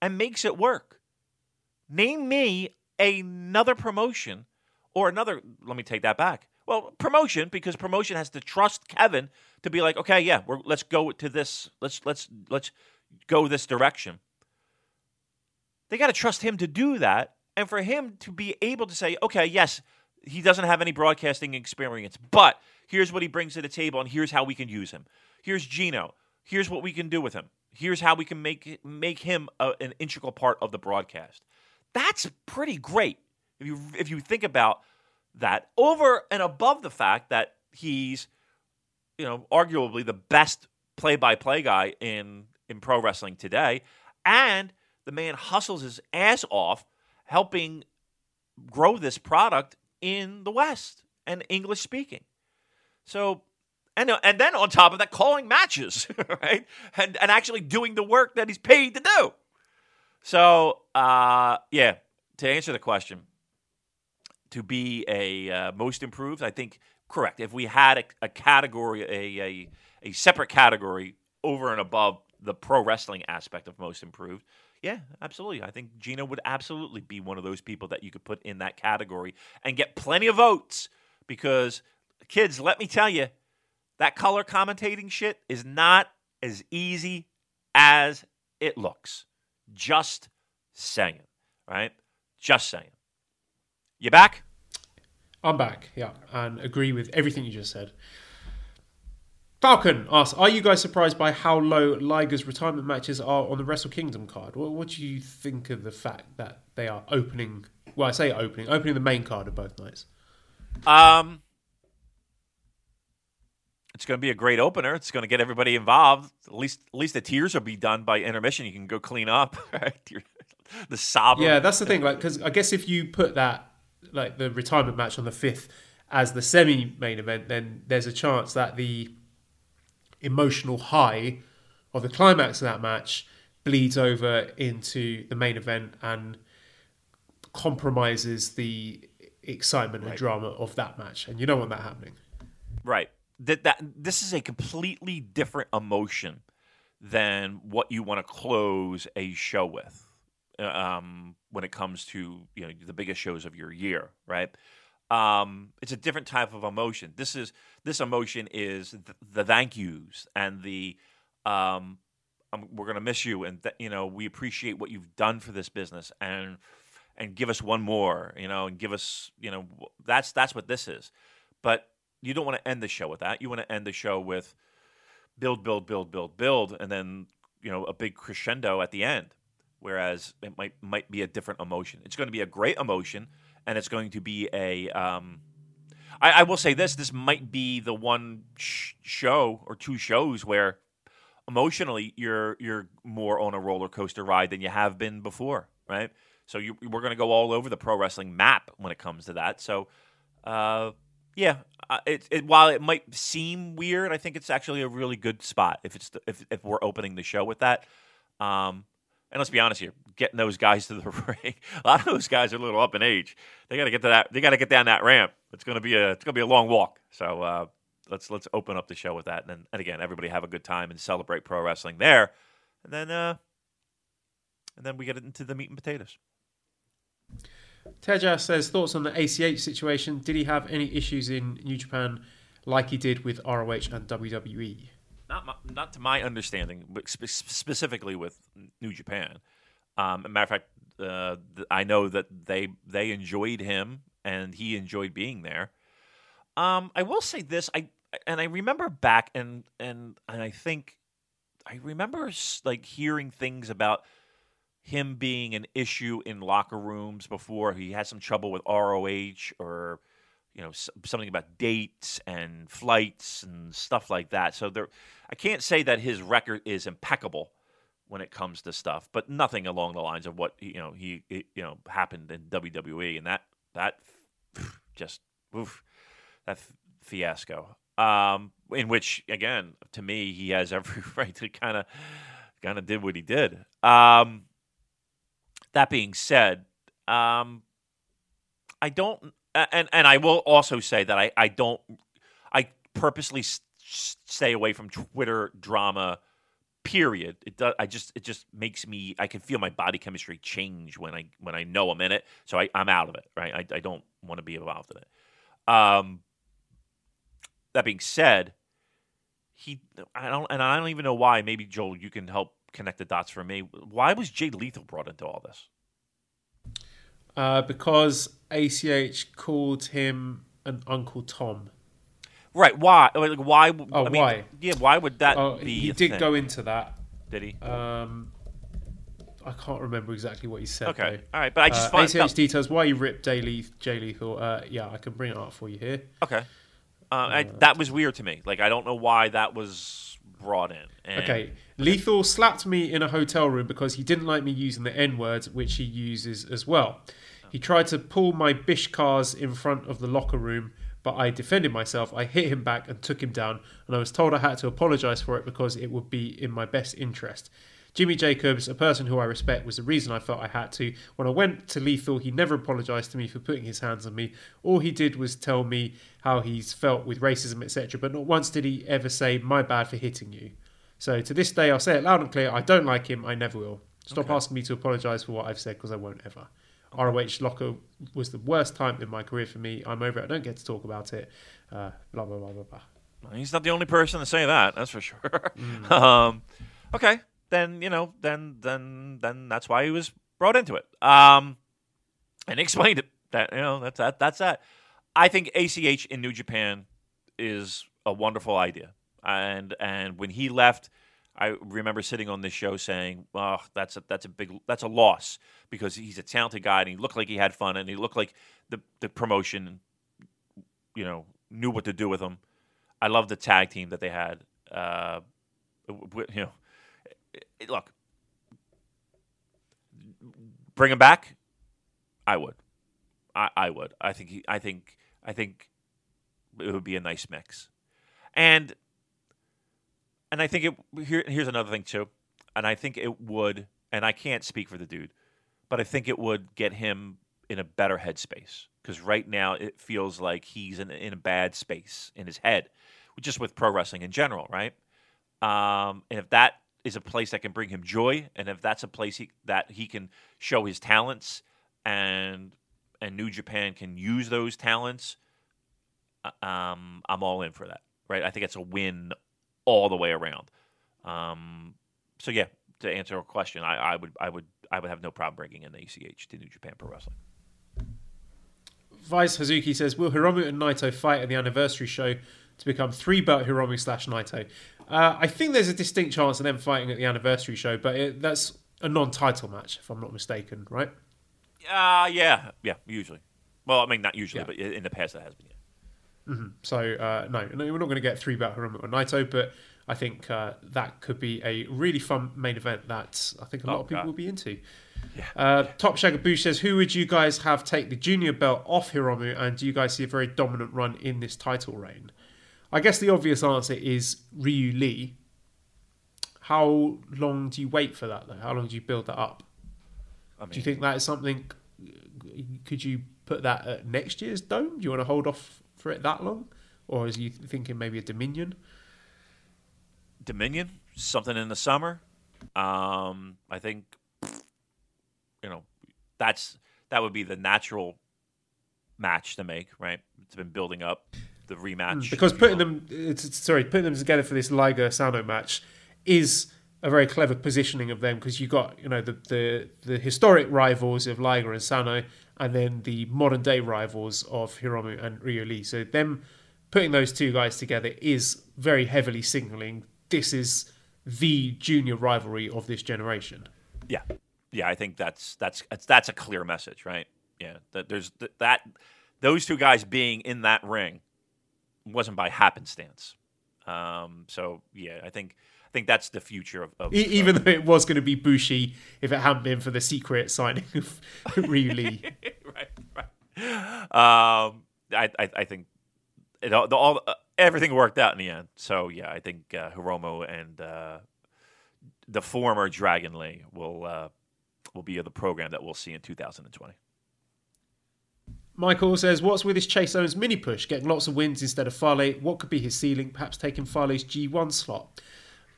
and makes it work. Name me another promotion or another, let me take that back. Well, promotion because promotion has to trust Kevin to be like, okay, yeah, we're, let's go to this. Let's let's let's go this direction. They got to trust him to do that, and for him to be able to say, okay, yes, he doesn't have any broadcasting experience, but here's what he brings to the table, and here's how we can use him. Here's Gino. Here's what we can do with him. Here's how we can make make him a, an integral part of the broadcast. That's pretty great if you if you think about that over and above the fact that he's you know arguably the best play-by-play guy in in pro wrestling today and the man hustles his ass off helping grow this product in the west and english speaking. So and and then on top of that calling matches right and and actually doing the work that he's paid to do. So uh yeah to answer the question to be a uh, most improved. I think correct. If we had a, a category, a, a a separate category over and above the pro wrestling aspect of most improved, yeah, absolutely. I think Gino would absolutely be one of those people that you could put in that category and get plenty of votes because kids, let me tell you, that color commentating shit is not as easy as it looks. Just saying, right? Just saying. You back? I'm back, yeah, and agree with everything you just said. Falcon asks, "Are you guys surprised by how low Liger's retirement matches are on the Wrestle Kingdom card? What, what do you think of the fact that they are opening? Well, I say opening, opening the main card of both nights. Um, it's going to be a great opener. It's going to get everybody involved. At least, at least the tears will be done by intermission. You can go clean up. Right? the sob. Yeah, that's the thing. Like, because I guess if you put that like the retirement match on the fifth as the semi main event, then there's a chance that the emotional high of the climax of that match bleeds over into the main event and compromises the excitement and drama of that match. And you don't want that happening. Right. That that this is a completely different emotion than what you want to close a show with. Um, when it comes to you know the biggest shows of your year, right? Um, it's a different type of emotion. This is this emotion is the, the thank yous and the um, um we're gonna miss you, and th- you know we appreciate what you've done for this business, and and give us one more, you know, and give us you know that's that's what this is. But you don't want to end the show with that. You want to end the show with build, build, build, build, build, and then you know a big crescendo at the end whereas it might might be a different emotion. It's going to be a great emotion, and it's going to be a. Um, I, I will say this: this might be the one sh- show or two shows where emotionally you're you're more on a roller coaster ride than you have been before, right? So you, we're going to go all over the pro wrestling map when it comes to that. So, uh, yeah, uh, it, it, while it might seem weird, I think it's actually a really good spot if it's the, if if we're opening the show with that. Um, and let's be honest here, getting those guys to the ring, a lot of those guys are a little up in age. They got to get to that. They got to get down that ramp. It's gonna be a it's gonna be a long walk. So uh, let's let's open up the show with that, and then and again, everybody have a good time and celebrate pro wrestling there, and then uh, and then we get into the meat and potatoes. Teja says thoughts on the ACH situation. Did he have any issues in New Japan like he did with ROH and WWE? Not my, not to my understanding, but spe- specifically with New Japan. Um, matter of fact, uh, th- I know that they they enjoyed him and he enjoyed being there. Um, I will say this, I and I remember back and and and I think I remember like hearing things about him being an issue in locker rooms before he had some trouble with ROH or you know something about dates and flights and stuff like that. So there, I can't say that his record is impeccable when it comes to stuff, but nothing along the lines of what you know he you know happened in WWE and that that just oof, that fiasco. Um, in which again, to me, he has every right to kind of kind of did what he did. Um, that being said, um, I don't and and I will also say that I I don't I purposely stay away from Twitter drama. Period. It does. I just it just makes me. I can feel my body chemistry change when I when I know I'm in it. So I, I'm out of it. Right. I, I don't want to be involved in it. Um, that being said, he I don't and I don't even know why. Maybe Joel, you can help connect the dots for me. Why was Jay Lethal brought into all this? Uh, because ACH called him an Uncle Tom. Right? Why? Like, why? Oh, I mean, why? Yeah. Why would that Oh, be? he did thing? go into that. Did he? Um, I can't remember exactly what he said. Okay. though. All right. But I just Uh, find ACH felt- details why you ripped Jay, Leth- Jay Lethal. Uh, yeah, I can bring it up for you here. Okay. Uh, I, that was weird to me. Like I don't know why that was brought in. And- Okay. Lethal slapped me in a hotel room because he didn't like me using the N words, which he uses as well. He tried to pull my bish cars in front of the locker room, but I defended myself. I hit him back and took him down, and I was told I had to apologise for it because it would be in my best interest. Jimmy Jacobs, a person who I respect, was the reason I felt I had to. When I went to Lethal, he never apologised to me for putting his hands on me. All he did was tell me how he's felt with racism, etc. But not once did he ever say, My bad for hitting you. So to this day, I'll say it loud and clear I don't like him. I never will. Stop asking me to apologise for what I've said because I won't ever. ROH Locker was the worst time in my career for me. I'm over it. I don't get to talk about it. Uh, blah, blah, blah, blah, blah. He's not the only person to say that. That's for sure. um, okay, then you know, then then then that's why he was brought into it. Um, and explained it. That you know, that's that. That's that. I think ACH in New Japan is a wonderful idea. And and when he left, I remember sitting on this show saying, "Oh, that's a that's a big that's a loss because he's a talented guy and he looked like he had fun and he looked like the the promotion, you know, knew what to do with him." I love the tag team that they had. Uh, you know, look, bring him back. I would. I, I would. I think. He, I think. I think it would be a nice mix, and and I think it. Here, here's another thing too, and I think it would. And I can't speak for the dude, but I think it would get him in a better headspace because right now it feels like he's in, in a bad space in his head, just with pro wrestling in general, right? Um, and if that is a place that can bring him joy, and if that's a place he, that he can show his talents, and and New Japan can use those talents, uh, um, I'm all in for that, right? I think it's a win all the way around. Um, so yeah, to answer your question, I, I would I would I would have no problem bringing in the ACH to New Japan Pro Wrestling. Vice Hazuki says, Will Hiromu and Naito fight at the anniversary show to become three belt Hiromu slash Naito? Uh, I think there's a distinct chance of them fighting at the anniversary show, but it, that's a non title match, if I'm not mistaken, right? Uh, yeah, yeah, usually. Well, I mean, not usually, Yeah. but in the past it has been. Yeah. So, uh, no, no, we're not going to get three belt Hiromu or Naito, but I think uh, that could be a really fun main event that I think a lot Oh, of people God. will be into. Uh, Top Shagabush says, Who would you guys have take the junior belt off Hiromu, and do you guys see a very dominant run in this title reign? I guess the obvious answer is Ryu Lee. How long do you wait for that, though? How long do you build that up? I mean, Do you think that is something? Could you put that at next year's Dome? Do you want to hold off for it that long? Or is you thinking maybe a Dominion? Dominion, something in the summer. Um, I think, you know, that's that would be the natural match to make, right? It's been building up the rematch Hmm, Because putting them, sorry, putting them together for this Liger Sano match is a very clever positioning of them because you got you know the, the the historic rivals of Liger and Sano, and then the modern day rivals of Hiromu and Ryu Lee. So them putting those two guys together is very heavily signaling this is the junior rivalry of this generation. Yeah, yeah. I think that's that's that's, that's a clear message, right? Yeah, that there's that those two guys being in that ring wasn't by happenstance. Um, so yeah, I think I think that's the future of, of even though it was going to be Bushi if it hadn't been for the secret signing of Ryu Lee. right, right. Um, I, I, I think it all, the, all uh, everything worked out in the end. So yeah, I think uh, Hiromu and uh, the former Dragon Lee will uh, will be the program that we'll see in 2020. Michael says, What's with his Chase Owens mini push? Getting lots of wins instead of Fale. What could be his ceiling? Perhaps taking Fale's G1 slot.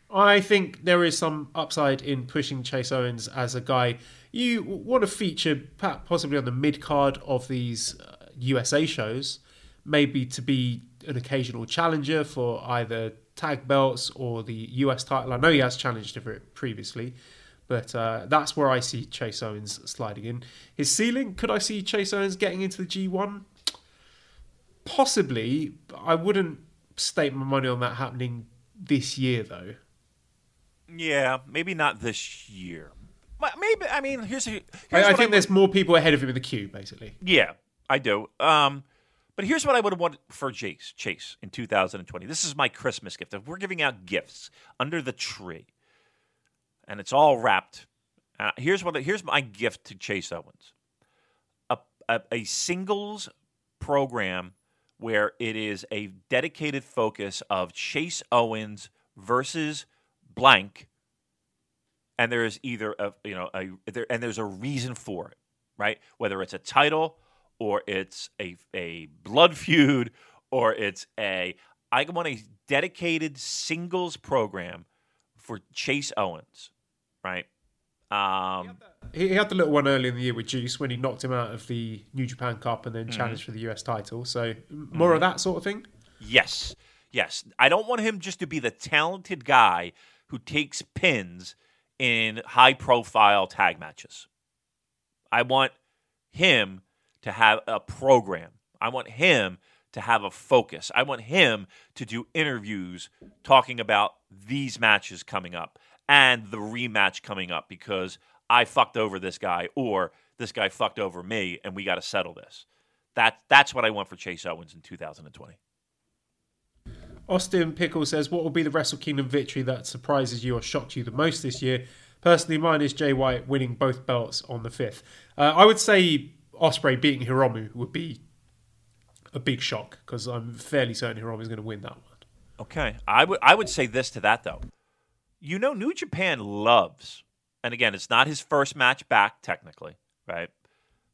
I think there is some upside in pushing Chase Owens as a guy you want to feature, possibly on the mid card of these uh, USA shows, maybe to be an occasional challenger for either tag belts or the US title. I know he has challenged for it previously, but uh, that's where I see Chase Owens sliding in. His ceiling, could I see Chase Owens getting into the G1? Possibly. I wouldn't stake my money on that happening this year, though. Yeah, maybe not this year. Maybe I mean here's, here's I, I think would- there's more people ahead of him in the queue, basically. Yeah, I do. Um, but here's what I would have wanted for Chase Chase in 2020. This is my Christmas gift. If we're giving out gifts under the tree, and it's all wrapped, uh, here's what here's my gift to Chase Owens: a, a a singles program where it is a dedicated focus of Chase Owens versus blank, and there is either a you know a there and there's a reason for it, right? Whether it's a title or it's a a blood feud or it's a I want a dedicated singles program for Chase Owens, right? Um, He, he had the little one early in the year with Juice when he knocked him out of the New Japan Cup and then challenged for the US title. So more of that sort of thing. Yes. Yes. I don't want him just to be the talented guy who takes pins in high profile tag matches. I want him to have a program. I want him to have a focus. I want him to do interviews talking about these matches coming up and the rematch coming up because I fucked over this guy or this guy fucked over me and we got to settle this. That that's what I want for Chase Owens in 2020. Austin Pickle says, "What will be the Wrestle Kingdom victory that surprises you or shocked you the most this year?" Personally, mine is Jay White winning both belts on the fifth. Uh, I would say Ospreay beating Hiromu would be a big shock because I'm fairly certain Hiromu is going to win that one. Okay, I would I would say this to that though. You know, New Japan loves, and again, it's not his first match back technically, right?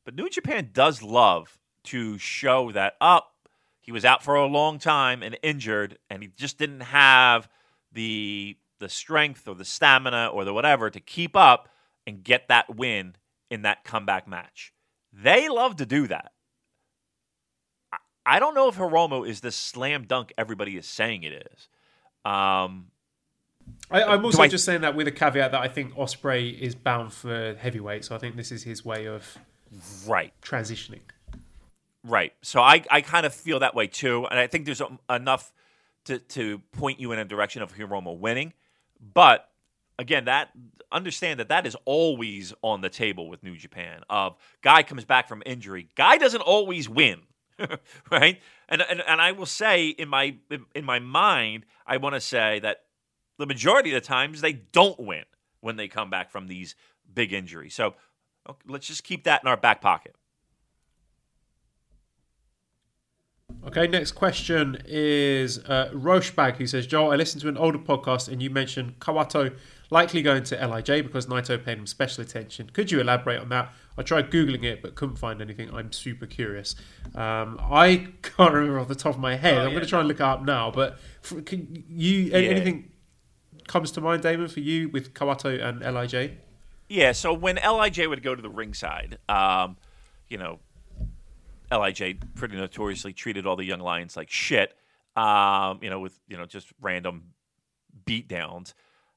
But New Japan does love to show that up he was out for a long time and injured, and he just didn't have the the strength or the stamina or the whatever to keep up and get that win in that comeback match. They love to do that. I- I don't know if Hiromu is the slam dunk everybody is saying it is. Um, I, I'm also I- just saying that with a caveat that I think Ospreay is bound for heavyweight, so I think this is his way of right, transitioning. right. So I, I kind of feel that way too, and I think there's enough to, to point you in a direction of Hiromu winning. But again, that understand that that is always on the table with New Japan. Of guy comes back from injury, guy doesn't always win, right? And, and and I will say in my in my mind, I want to say that the majority of the times they don't win when they come back from these big injuries. So okay, let's just keep that in our back pocket. Okay, next question is uh, Rochebag, who says, Joel, I listened to an older podcast and you mentioned Kawato likely going to LIJ because Naito paid him special attention. Could you elaborate on that? I tried Googling it but couldn't find anything. I'm super curious. Um, I can't remember off the top of my head. Oh, I'm yeah, going to try and look it up now. But can you Yeah. anything comes to mind, Damon, for you with Kawato and LIJ? Yeah, so when Lij would go to the ringside, um, you know, Lij pretty notoriously treated all the young lions like shit. Um, you know, with you know just random beatdowns,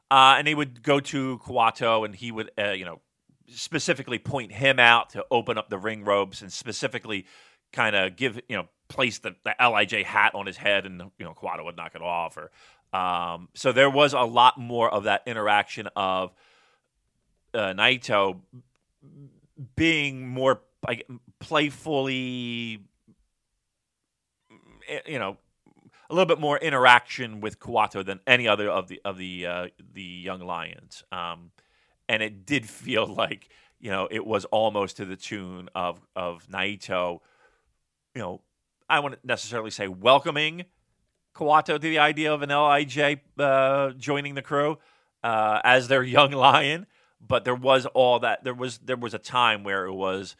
uh, and they would go to Kawato, and he would uh, you know specifically point him out to open up the ring ropes, and specifically kind of give you know place the, the Lij hat on his head, and you know Kawato would knock it off. Or um, so there was a lot more of that interaction of uh, Naito being more like playfully, eh, you know, a little bit more interaction with Kawato than any other of the of the uh, the young lions, um, and it did feel like you know it was almost to the tune of of Naito, you know, I wouldn't necessarily say welcoming Kawato to the idea of an Lij uh, joining the crew uh, as their young lion, but there was all that there was there was a time where it was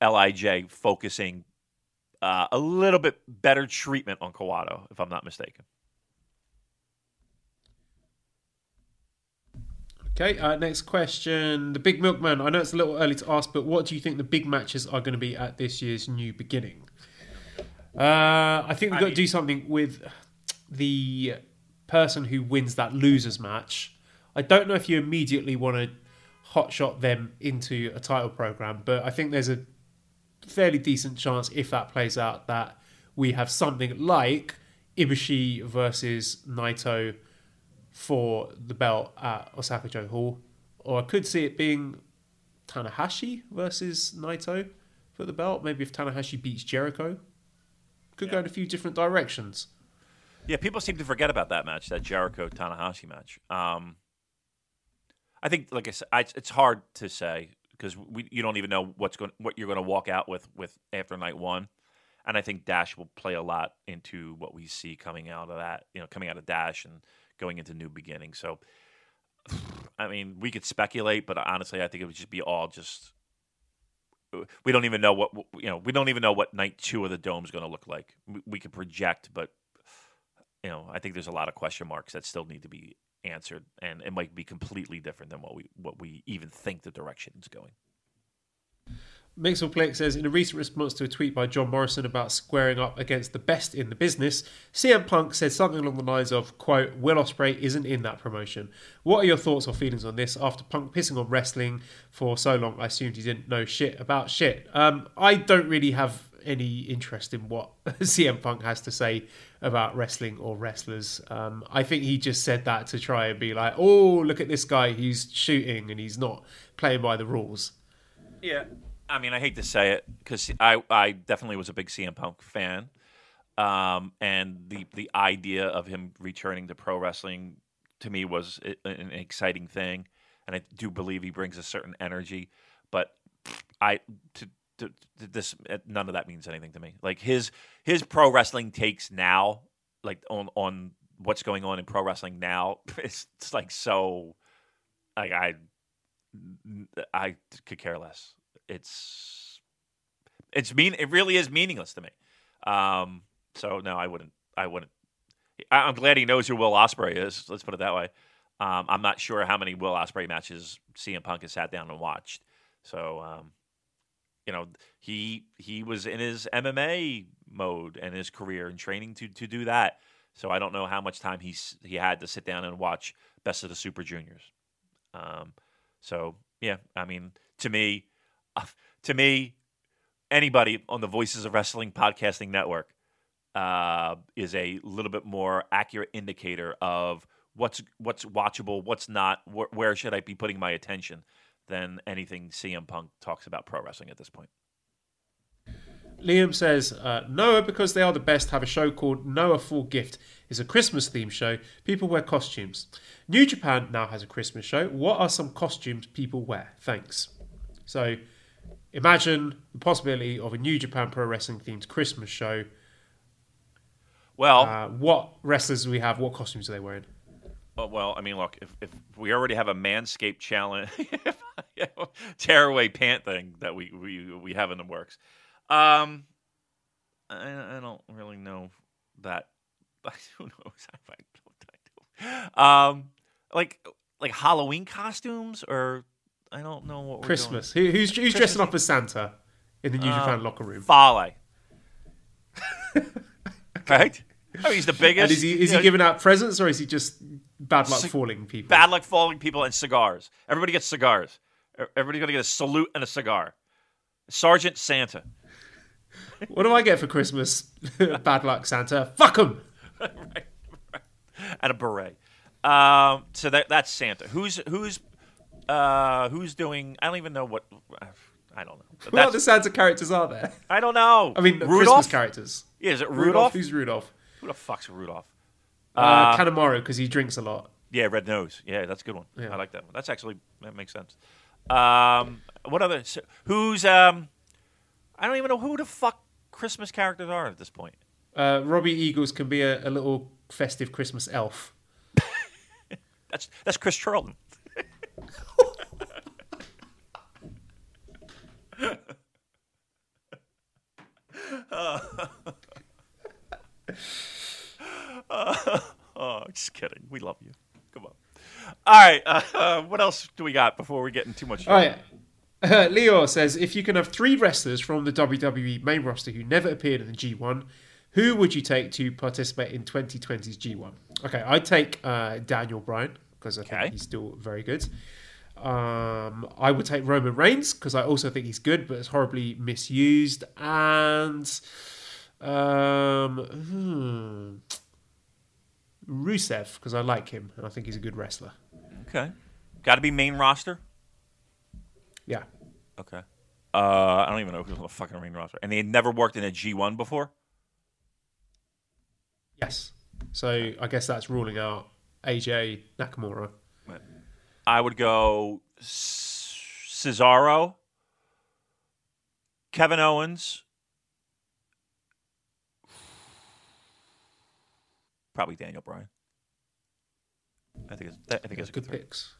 Lij focusing uh, a little bit better treatment on Kawato, if I'm not mistaken. Okay, uh, next question. The Big Milkman. I know it's a little early to ask, but what do you think the big matches are going to be at this year's New Beginning? Uh, I think we've I got mean- to do something with the person who wins that losers match. I don't know if you immediately want to hotshot them into a title program, but I think there's a fairly decent chance if that plays out that we have something like Ibushi versus Naito for the belt at Osaka-jo Hall, or I could see it being Tanahashi versus Naito for the belt. Maybe if Tanahashi beats Jericho, could go in a few different directions. Yeah, people seem to forget about that match, that Jericho Tanahashi match. Um, I think, like I said, I, it's hard to say because you don't even know what's going what you're going to walk out with with after night one, and I think Dash will play a lot into what we see coming out of that, you know, coming out of Dash and going into new beginnings. So, I mean, we could speculate, but honestly, I think it would just be all just. We don't even know what you know. We don't even know what night two of the dome is going to look like. We, we could project, but you know, I think there's a lot of question marks that still need to be answered, and it might be completely different than what we what we even think the direction is going. Mixel says in a recent response to a tweet by John Morrison about squaring up against the best in the business, CM Punk said something along the lines of, quote, Will Ospreay isn't in that promotion. What are your thoughts or feelings on this? After Punk pissing on wrestling for so long, I assumed he didn't know shit about shit. Um, I don't really have any interest in what CM Punk has to say about wrestling or wrestlers. Um, I think he just said that to try and be like, oh, look at this guy, he's shooting and he's not playing by the rules. Yeah, I mean, I hate to say it because I I definitely was a big CM Punk fan, um, and the the idea of him returning to pro wrestling to me was an exciting thing, and I do believe he brings a certain energy, but I to. This none of that means anything to me. Like his his pro wrestling takes now, like on on what's going on in pro wrestling now, it's, it's like so. Like I I could care less. It's it's mean. It really is meaningless to me. Um, so no, I wouldn't. I wouldn't. I- I'm glad he knows who Will Ospreay is. Let's put it that way. Um, I'm not sure how many Will Ospreay matches CM Punk has sat down and watched. So um, you know, he he was in his MMA mode and his career and training to to do that. So I don't know how much time he's he had to sit down and watch Best of the Super Juniors. Um, so yeah, I mean, to me, to me, anybody on the Voices of Wrestling podcasting network uh, is a little bit more accurate indicator of what's what's watchable, what's not, wh- where should I be putting my attention than anything CM Punk talks about pro wrestling at this point. Liam says, uh, Noah, because they are the best, have a show called Noah Full Gift. It's a Christmas themed show. People wear costumes. New Japan now has a Christmas show. What are some costumes people wear? Thanks. So imagine the possibility of a New Japan Pro Wrestling themed Christmas show. Well, Uh, what wrestlers do we have? What costumes are they wearing? Uh, well, I mean, look, if, if we already have a Manscaped challenge, tearaway pant thing that we, we we have in the works, um, I, I don't really know that. Who knows? I don't know. Um, like like Halloween costumes, or I don't know what we're Christmas. Who, who's who's dressing up as Santa in the New Japan locker room? Fale. right? I mean, he's the biggest. And is he is he know, giving out presents or is he just bad luck Cig- falling people? bad luck falling people and cigars. Everybody gets cigars. Everybody's gonna get a salute and a cigar. Sergeant Santa. What do I get for Christmas? Bad luck, Santa. Fuck him. and a beret. Um, so that that's Santa. Who's who's uh, who's doing? I don't even know what. I don't know. What That's- other Santa characters are there? I don't know. I mean, Rudolph. Christmas characters. Yeah, is it Rudolph? Who's Rudolph? Who the fuck's Rudolph? Uh, Kanemaru, because he drinks a lot. Yeah, red nose. Yeah, that's a good one. Yeah. I like that one. That's actually that makes sense. Um, what other? so- Who's um? I don't even know who the fuck Christmas characters are at this point. Uh, Robbie Eagles can be a, a little festive Christmas elf. That's that's Chris Charlton. oh, just kidding. We love you. Come on. All right. Uh, uh, what else do we got before we get in too much? All right. Uh, Leo says, if you can have three wrestlers from the WWE main roster who never appeared in the G1, who would you take to participate in 2020's G1? Okay, I'd take uh, Daniel Bryan because I Okay. think he's still very good. Um, I would take Roman Reigns because I also think he's good, but it's horribly misused. And um, hmm, Rusev because I like him and I think he's a good wrestler. Okay. Got to be main roster. Yeah. Okay. Uh, I don't even know who's on the fucking main roster, and they had never worked in a G1 before. Yes. So I guess that's ruling out AJ Nakamura. I would go Cesaro, Kevin Owens, probably Daniel Bryan. I think it's, I think it's a good Good pick. picks.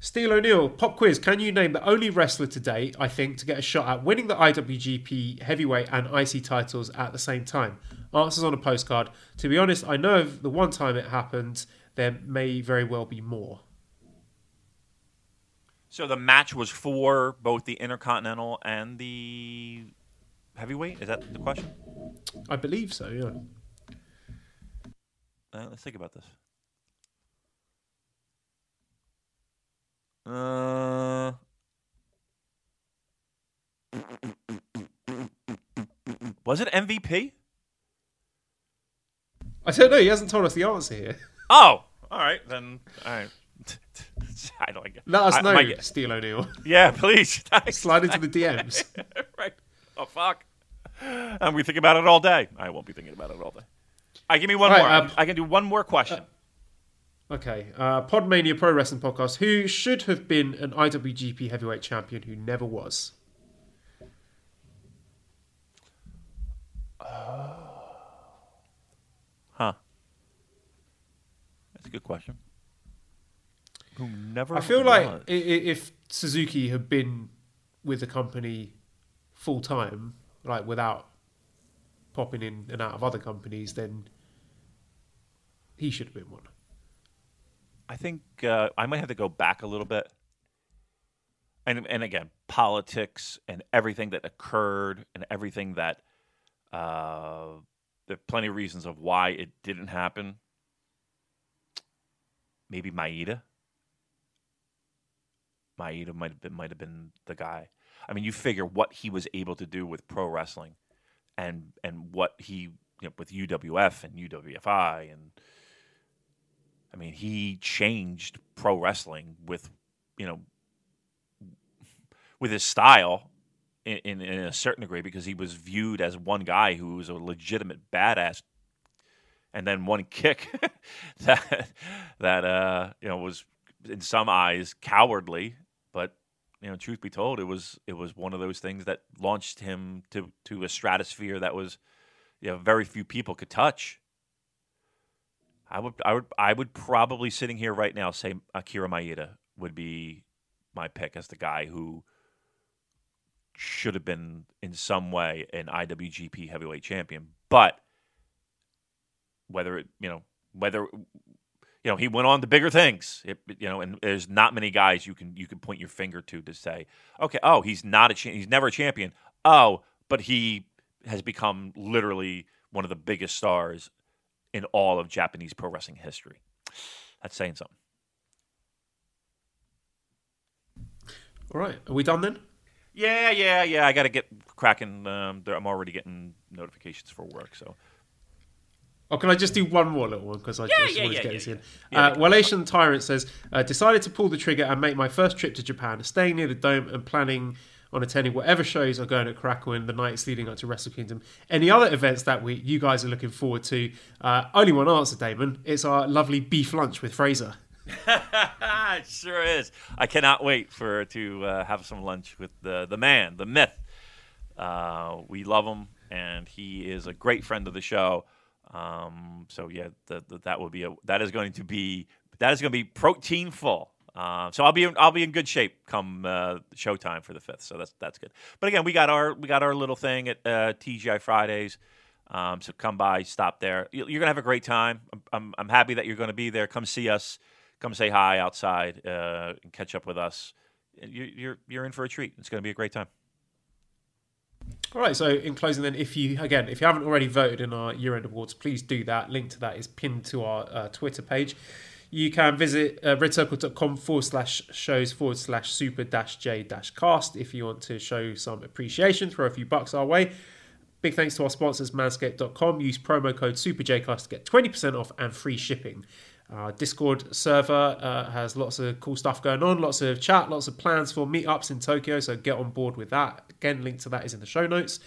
Steel O'Neill, pop quiz. Can you name the only wrestler to date, I think, to get a shot at winning the IWGP Heavyweight and IC titles at the same time? Answers on a postcard. To be honest, I know of the one time it happened. There may very well be more. So the match was for both the Intercontinental and the Heavyweight. Is that the question? I believe so, yeah. Uh, let's think about this. Uh, was it MVP? I don't know. He hasn't told us the answer here. Oh, all right then. All right. I don't get. Let us I- know, my- Steel O'Neill. yeah, please. Slide into the DMs. right. Oh fuck. And we think about it all day. I won't be thinking about it all day. I give me one All more. uh, I can do one more question. Okay, uh, Podmania Pro Wrestling Podcast. Who should have been an IWGP Heavyweight Champion who never was? huh. That's a good question. Who never? I feel like was. i- if Suzuki had been with the company full time, like without popping in and out of other companies, then he should have been one. I think uh, I might have to go back a little bit. And and again, politics and everything that occurred and everything that uh, there are plenty of reasons of why it didn't happen. Maybe Maeda. Maeda might have been might have been the guy. I mean, you figure what he was able to do with pro wrestling, and and what he you know, with UWF and UWFI and I mean, he changed pro wrestling with, you know, with his style in, in, in a certain degree because he was viewed as one guy who was a legitimate badass. And then one kick that that uh, you know was in some eyes cowardly, but you know, truth be told, it was it was one of those things that launched him to to a stratosphere that was, you know, very few people could touch. I would, I would, I would probably sitting here right now say Akira Maeda would be my pick as the guy who should have been in some way an IWGP Heavyweight Champion, but whether it, you know, whether you know he went on to bigger things, it, you know, and there's not many guys you can you can point your finger to to say, okay, oh, he's not a cha- he's never a champion. Oh, but he has become literally one of the biggest stars in all of Japanese pro wrestling history. That's saying something. All right, are we done then? Yeah, yeah, yeah. I got to get cracking. Um, I'm already getting notifications for work, so Oh, can I just do one more little one because I just yeah, wanted yeah, to get yeah, this in? yeah. Uh, Tyrant says, uh, decided to pull the trigger and make my first trip to Japan, staying near the dome and planning on attending whatever shows are going at Korakuen in the nights leading up to Wrestle Kingdom. Any other events that week you guys are looking forward to? Uh, only one answer, Damon. It's our lovely beef lunch with Fraser. it sure is. I cannot wait for to uh, have some lunch with the the man, the myth. Uh, we love him, and he is a great friend of the show. Um, so yeah, the, the, that will be a that is going to be that is going to be protein full. Uh, so I'll be in, I'll be in good shape come uh, showtime for the fifth. So that's that's good. But again, we got our we got our little thing at uh, TGI Fridays. Um, so come by, stop there. You- You're gonna have a great time. I'm, I'm, I'm happy that you're to be there. Come see us. Come say hi outside uh, and catch up with us. you, you're you're in for a treat. It's to be a great time. All right. So in closing, then, if you again, if you haven't already voted in our year-end awards, please do that. Link to that is pinned to our uh, Twitter page. You can visit uh, redcircle.com forward slash shows forward slash super dash j dash cast if you want to show some appreciation, throw a few bucks our way. Big thanks to our sponsors, manscaped.com. Use promo code SuperJcast to get 20% off and free shipping. Our Discord server uh, has lots of cool stuff going on, lots of chat, lots of plans for meetups in Tokyo, so get on board with that. Again, link to that is in the show notes.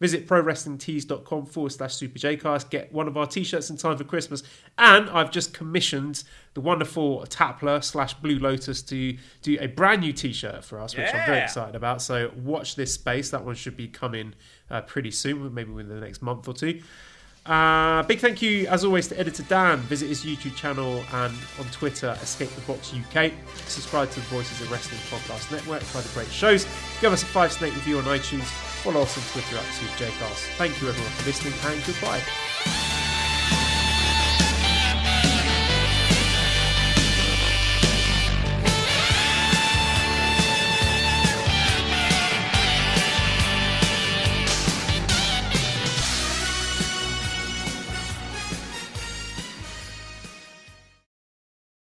Visit prowrestlingtees.com forward slash superjcast. Get one of our t shirts in time for Christmas. And I've just commissioned the wonderful Tapler slash Blue Lotus to do a brand new t shirt for us, which I'm very excited about. So watch this space. That one should be coming uh, pretty soon, maybe within the next month or two. Uh, big thank you, as always, to editor Dan. Visit his YouTube channel and on Twitter, Escape the Box UK. Subscribe to the Voices of Wrestling Podcast Network for the great shows. Give us a five snake review on iTunes. Follow us on Twitter at SuperJcast. Thank you, everyone, for listening, and goodbye.